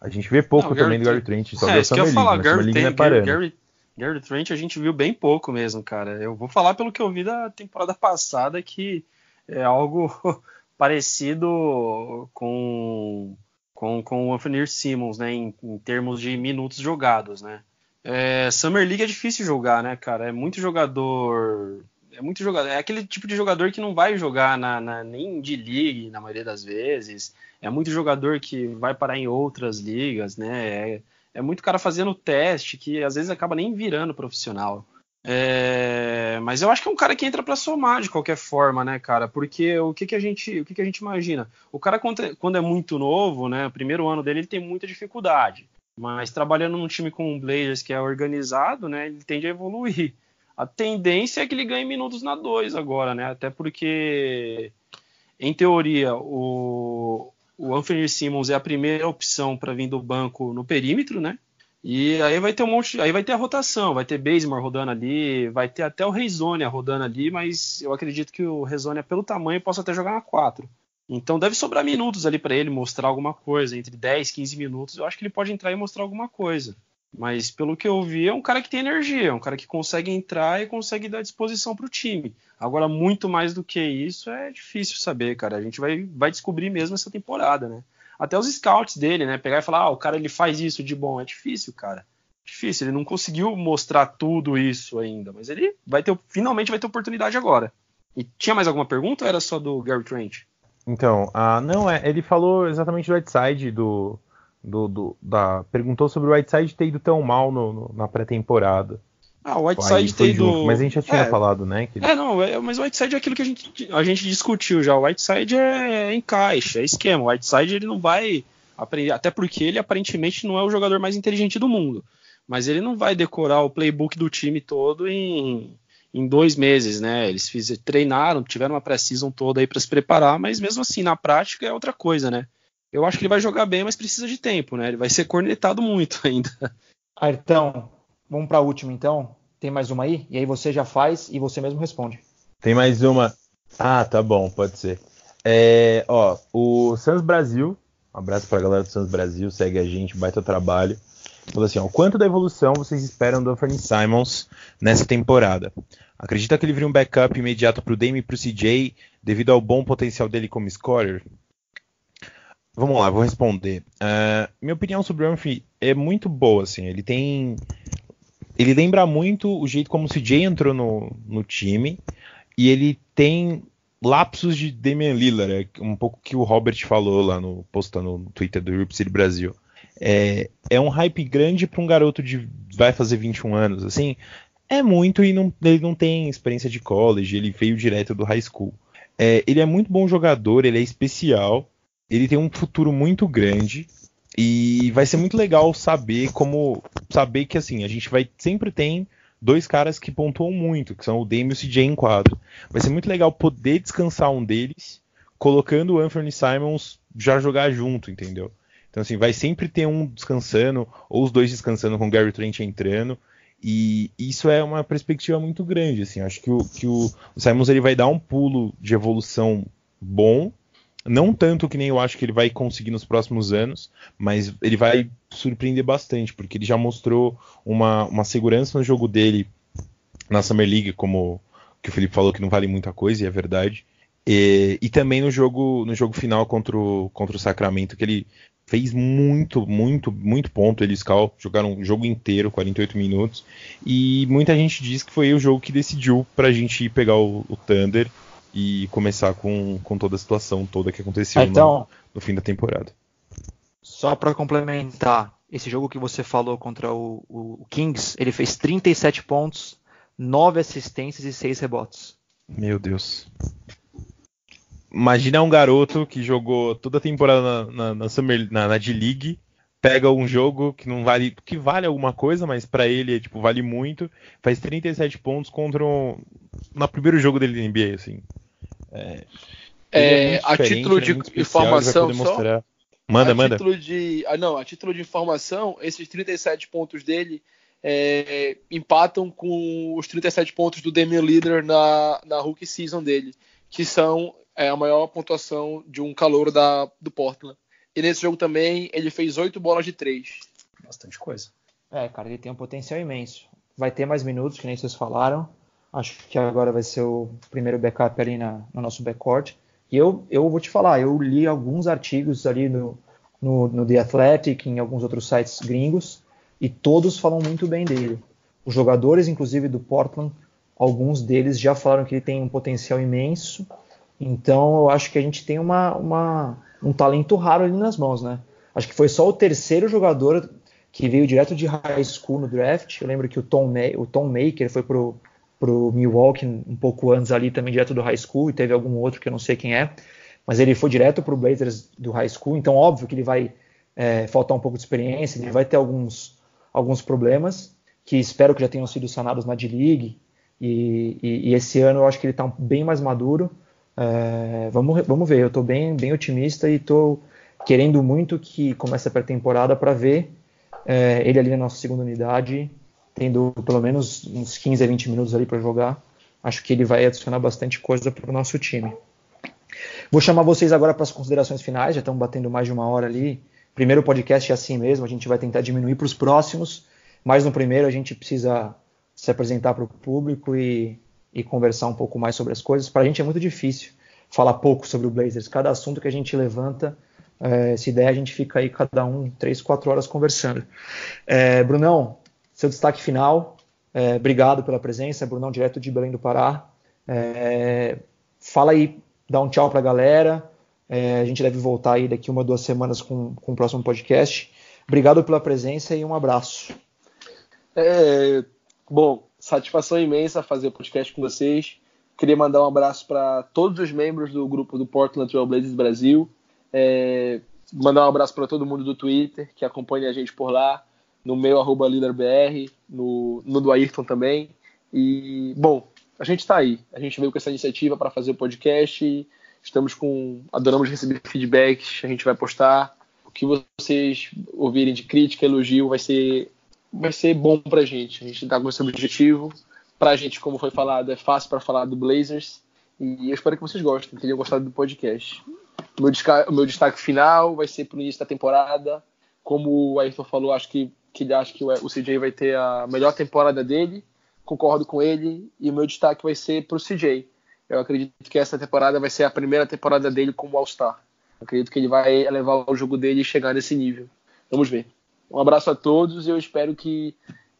a gente vê pouco não, também do Gary Trent. Só é, isso que eu falar, Gary, tem, Gary, Gary, Gary Trent a gente viu bem pouco mesmo, cara. Eu vou falar pelo que eu vi da temporada passada, que é algo parecido com, com, com o Anthony Simmons, né? Em, em termos de minutos jogados, né? É, Summer League é difícil jogar, né, cara? É muito jogador é muito jogador. É aquele tipo de jogador que não vai jogar na, na, nem de league na maioria das vezes. É muito jogador que vai parar em outras ligas, né? É, é muito cara fazendo teste que às vezes acaba nem virando profissional. É, mas eu acho que é um cara que entra para somar de qualquer forma, né, cara? Porque o que, que a gente, o que, que a gente imagina? O cara quando é muito novo, né, primeiro ano dele ele tem muita dificuldade, mas trabalhando num time como o Blazers que é organizado, né, ele tende a evoluir. A tendência é que ele ganhe minutos na 2 agora, né? Até porque, em teoria, o, o Anthony Simmons é a primeira opção para vir do banco no perímetro, né? E aí vai ter um monte, aí vai ter a rotação, vai ter Bazemore rodando ali, vai ter até o Reizonia rodando ali, mas eu acredito que o Reizonia, pelo tamanho, possa até jogar na 4. Então deve sobrar minutos ali para ele mostrar alguma coisa, entre 10 15 minutos. Eu acho que ele pode entrar e mostrar alguma coisa. Mas pelo que eu vi, é um cara que tem energia, é um cara que consegue entrar e consegue dar disposição para o time. Agora, muito mais do que isso é difícil saber, cara. A gente vai, vai descobrir mesmo essa temporada, né? Até os scouts dele, né? Pegar e falar, ah, o cara ele faz isso de bom. É difícil, cara. Difícil. Ele não conseguiu mostrar tudo isso ainda, mas ele vai ter, finalmente vai ter oportunidade agora. E tinha mais alguma pergunta ou era só do Gary Trent? Então, ah, não, é, ele falou exatamente do Whiteside, do, do, do, da, perguntou sobre o Whiteside ter ido tão mal no, no, na pré-temporada. Ah, o Whiteside ter ido. Mas a gente já tinha é, falado, né? Que... É, não, é, mas o Whiteside é aquilo que a gente, a gente discutiu já. O Whiteside é, é encaixe, é esquema. O Whiteside ele não vai aprender, até porque ele aparentemente não é o jogador mais inteligente do mundo. Mas ele não vai decorar o playbook do time todo em, em dois meses, né? Eles fiz, treinaram, tiveram uma pré-season toda aí para se preparar, mas mesmo assim, na prática é outra coisa, né? Eu acho que ele vai jogar bem, mas precisa de tempo, né? Ele vai ser cornetado muito ainda. Ayrton, vamos para a última então. Tem mais uma aí? E aí você já faz e você mesmo responde. Tem mais uma. Ah, tá bom, pode ser. É, ó, o Sans Brasil, um abraço para a galera do Sans Brasil, segue a gente, baita trabalho. Falou assim: ó, quanto da evolução vocês esperam do Anthony Simons nessa temporada? Acredita que ele viria um backup imediato para o Dame e para o CJ devido ao bom potencial dele como scorer? Vamos lá, vou responder. Uh, minha opinião sobre o Humphrey é muito boa, assim. Ele tem. Ele lembra muito o jeito como o CJ entrou no, no time. E ele tem lapsos de Damian Lillard, é um pouco que o Robert falou lá no postando no Twitter do City Brasil. É, é um hype grande para um garoto de vai fazer 21 anos, assim, é muito e não, ele não tem experiência de college, ele veio direto do high school. É, ele é muito bom jogador, ele é especial, ele tem um futuro muito grande e vai ser muito legal saber como saber que assim a gente vai sempre tem dois caras que pontuam muito, que são o Dame e o CJ em quadro. Vai ser muito legal poder descansar um deles, colocando o Anthony Simons já jogar junto, entendeu? Então assim, vai sempre ter um descansando ou os dois descansando com o Gary Trent entrando. E isso é uma perspectiva muito grande, assim. Acho que o, que o, o Simons ele vai dar um pulo de evolução bom não tanto que nem eu acho que ele vai conseguir nos próximos anos, mas ele vai surpreender bastante, porque ele já mostrou uma, uma segurança no jogo dele na Summer League, como que o Felipe falou que não vale muita coisa, e é verdade. E, e também no jogo no jogo final contra o, contra o Sacramento, que ele fez muito, muito, muito ponto. Eles jogaram o jogo inteiro, 48 minutos. E muita gente diz que foi o jogo que decidiu pra gente ir pegar o, o Thunder e começar com, com toda a situação toda que aconteceu então, no, no fim da temporada. Só para complementar, esse jogo que você falou contra o, o, Kings, ele fez 37 pontos, 9 assistências e 6 rebotes. Meu Deus. Imagina um garoto que jogou toda a temporada na, na, na, Summer, na, na D-League, pega um jogo que não vale, que vale alguma coisa, mas para ele tipo vale muito, faz 37 pontos contra um, no primeiro jogo dele na NBA, assim. É, é, é a título de informação só. Manda, a manda. Título de, ah, não, a título de informação, esses 37 pontos dele é, empatam com os 37 pontos do Damian Lillard na, na rookie season dele, que são é, a maior pontuação de um calor da, do Portland. E nesse jogo também ele fez 8 bolas de 3. Bastante coisa. É, cara, ele tem um potencial imenso. Vai ter mais minutos, que nem vocês falaram. Acho que agora vai ser o primeiro backup ali na, no nosso backcourt. E eu, eu vou te falar, eu li alguns artigos ali no, no, no The Athletic, em alguns outros sites gringos, e todos falam muito bem dele. Os jogadores, inclusive do Portland, alguns deles já falaram que ele tem um potencial imenso. Então eu acho que a gente tem uma, uma, um talento raro ali nas mãos, né? Acho que foi só o terceiro jogador que veio direto de high school no draft. Eu lembro que o Tom, May, o Tom Maker foi pro, para o Milwaukee um pouco antes ali também direto do high school e teve algum outro que eu não sei quem é, mas ele foi direto para o Blazers do high school, então óbvio que ele vai é, faltar um pouco de experiência, ele vai ter alguns, alguns problemas que espero que já tenham sido sanados na D-League e, e, e, esse ano eu acho que ele está bem mais maduro. É, vamos, vamos ver, eu estou bem, bem otimista e estou querendo muito que comece a pré-temporada para ver é, ele ali na nossa segunda unidade, tendo pelo menos uns 15 a 20 minutos ali para jogar, acho que ele vai adicionar bastante coisa para o nosso time. Vou chamar vocês agora para as considerações finais, já estamos batendo mais de uma hora ali. Primeiro podcast é assim mesmo, a gente vai tentar diminuir para os próximos, mas no primeiro a gente precisa se apresentar para o público e, e, conversar um pouco mais sobre as coisas. Para a gente é muito difícil falar pouco sobre o Blazers. Cada assunto que a gente levanta, é, se der, a gente fica aí cada um, três, quatro horas conversando. É, Brunão, seu destaque final. É, obrigado pela presença, Brunão, direto de Belém do Pará. É, fala aí dar um tchau para a galera. A gente deve voltar aí daqui uma, duas semanas com, com o próximo podcast. Obrigado pela presença e um abraço. É, bom, satisfação imensa fazer podcast com vocês. Queria mandar um abraço para todos os membros do grupo do Portland Trail Blazers Brasil. É, mandar um abraço para todo mundo do Twitter que acompanha a gente por lá, no meu arroba LeaderBR, no, no do Ayrton também. E, bom, a gente está aí. A gente veio com essa iniciativa para fazer o podcast. Estamos com. Adoramos receber feedbacks. A gente vai postar. O que vocês ouvirem de crítica, elogio, vai ser, vai ser bom para a gente. A gente está com esse objetivo. Para a gente, como foi falado, é fácil para falar do Blazers. E eu espero que vocês gostem, tenham gostado do podcast. O meu, o meu destaque final vai ser para o início da temporada. Como o Ayrton falou, acho que, que ele acha que o CJ vai ter a melhor temporada dele concordo com ele e o meu destaque vai ser para o CJ. Eu acredito que essa temporada vai ser a primeira temporada dele como All-Star. Acredito que ele vai elevar o jogo dele e chegar nesse nível. Vamos ver. Um abraço a todos e eu espero que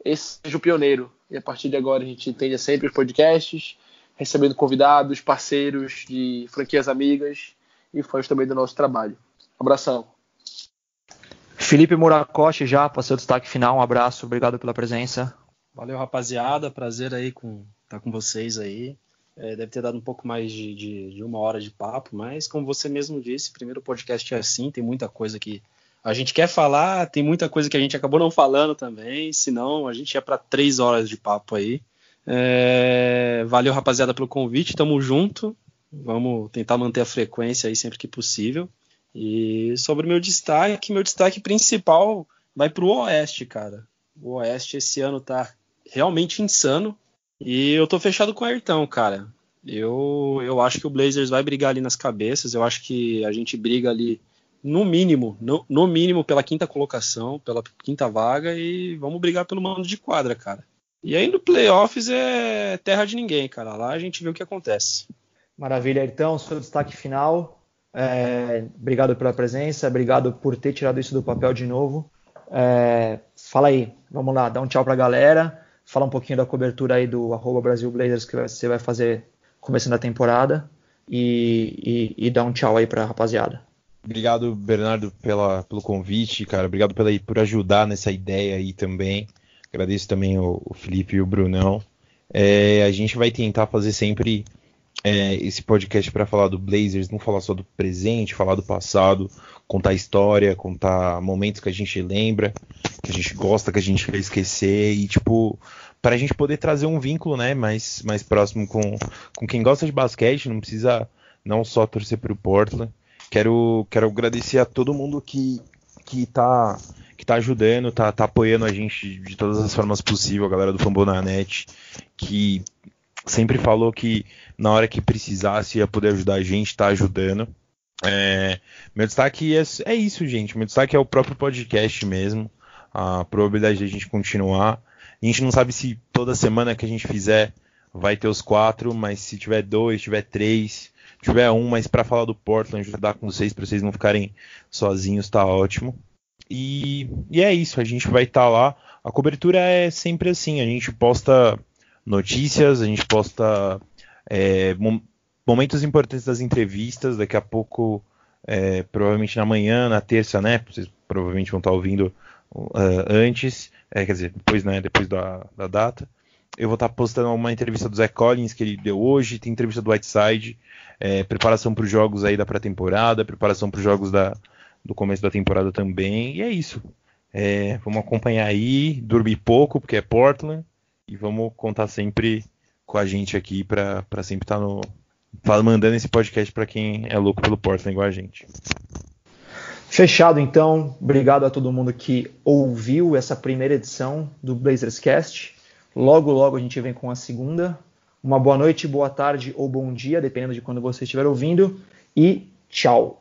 esse seja o pioneiro. E a partir de agora a gente tenha sempre os podcasts, recebendo convidados, parceiros de franquias amigas e fãs também do nosso trabalho. Um abração. Felipe Muracoche já passou o destaque final. Um abraço, obrigado pela presença. Valeu, rapaziada. Prazer aí com estar tá com vocês aí. É, deve ter dado um pouco mais de, de, de, uma hora de papo, mas como você mesmo disse, primeiro podcast é assim, tem muita coisa que a gente quer falar, tem muita coisa que a gente acabou não falando também, senão a gente ia para três horas de papo aí. É, valeu, rapaziada, pelo convite, tamo junto. Vamos tentar manter a frequência aí sempre que possível. E sobre o meu destaque, meu destaque principal vai pro Oeste, cara. O Oeste esse ano tá realmente insano. E eu tô fechado com o Ayrton, cara. Eu, eu acho que o Blazers vai brigar ali nas cabeças. Eu acho que a gente briga ali, no mínimo, no, no mínimo, pela quinta colocação, pela quinta vaga. E vamos brigar pelo mando de quadra, cara. E aí no playoffs é terra de ninguém, cara. Lá a gente vê o que acontece. Maravilha, Ayrton. Seu destaque final. É, obrigado pela presença, obrigado por ter tirado isso do papel de novo. É, fala aí, vamos lá, dá um tchau pra galera falar um pouquinho da cobertura aí do arroba Brasil Blazers que você vai fazer começando a temporada e, e, e dar um tchau aí pra rapaziada. Obrigado, Bernardo, pela, pelo convite, cara. Obrigado pela, por ajudar nessa ideia aí também. Agradeço também o, o Felipe e o Brunão. É, a gente vai tentar fazer sempre é, esse podcast para falar do Blazers, não falar só do presente, falar do passado, contar história, contar momentos que a gente lembra, que a gente gosta, que a gente quer esquecer e tipo para a gente poder trazer um vínculo, né, mais, mais próximo com, com quem gosta de basquete, não precisa não só torcer para o Portland. Quero, quero agradecer a todo mundo que que tá que tá ajudando, tá, tá apoiando a gente de todas as formas possíveis, a galera do Fambonanet, que sempre falou que na hora que precisasse ia poder ajudar a gente, tá ajudando. É, meu destaque é, é, isso, gente. Meu destaque é o próprio podcast mesmo. A probabilidade de a gente continuar. A gente não sabe se toda semana que a gente fizer vai ter os quatro, mas se tiver dois, tiver três, tiver um, mas para falar do Portland, ajudar com vocês, para vocês não ficarem sozinhos, tá ótimo. E, e é isso, a gente vai estar tá lá. A cobertura é sempre assim, a gente posta notícias, a gente posta é, momentos importantes das entrevistas, daqui a pouco, é, provavelmente na manhã, na terça, né? Vocês provavelmente vão estar ouvindo uh, antes, é, quer dizer, depois, né? Depois da, da data. Eu vou estar postando uma entrevista do Zé Collins que ele deu hoje, tem entrevista do Whiteside, é, preparação para os jogos aí da pré-temporada, preparação para os jogos da, do começo da temporada também, e é isso. É, vamos acompanhar aí, dormir pouco, porque é Portland, e vamos contar sempre com a gente aqui para sempre estar no, mandando esse podcast para quem é louco pelo Portland igual a gente. Fechado então. Obrigado a todo mundo que ouviu essa primeira edição do Blazers Cast. Logo, logo a gente vem com a segunda. Uma boa noite, boa tarde ou bom dia, dependendo de quando você estiver ouvindo. E tchau.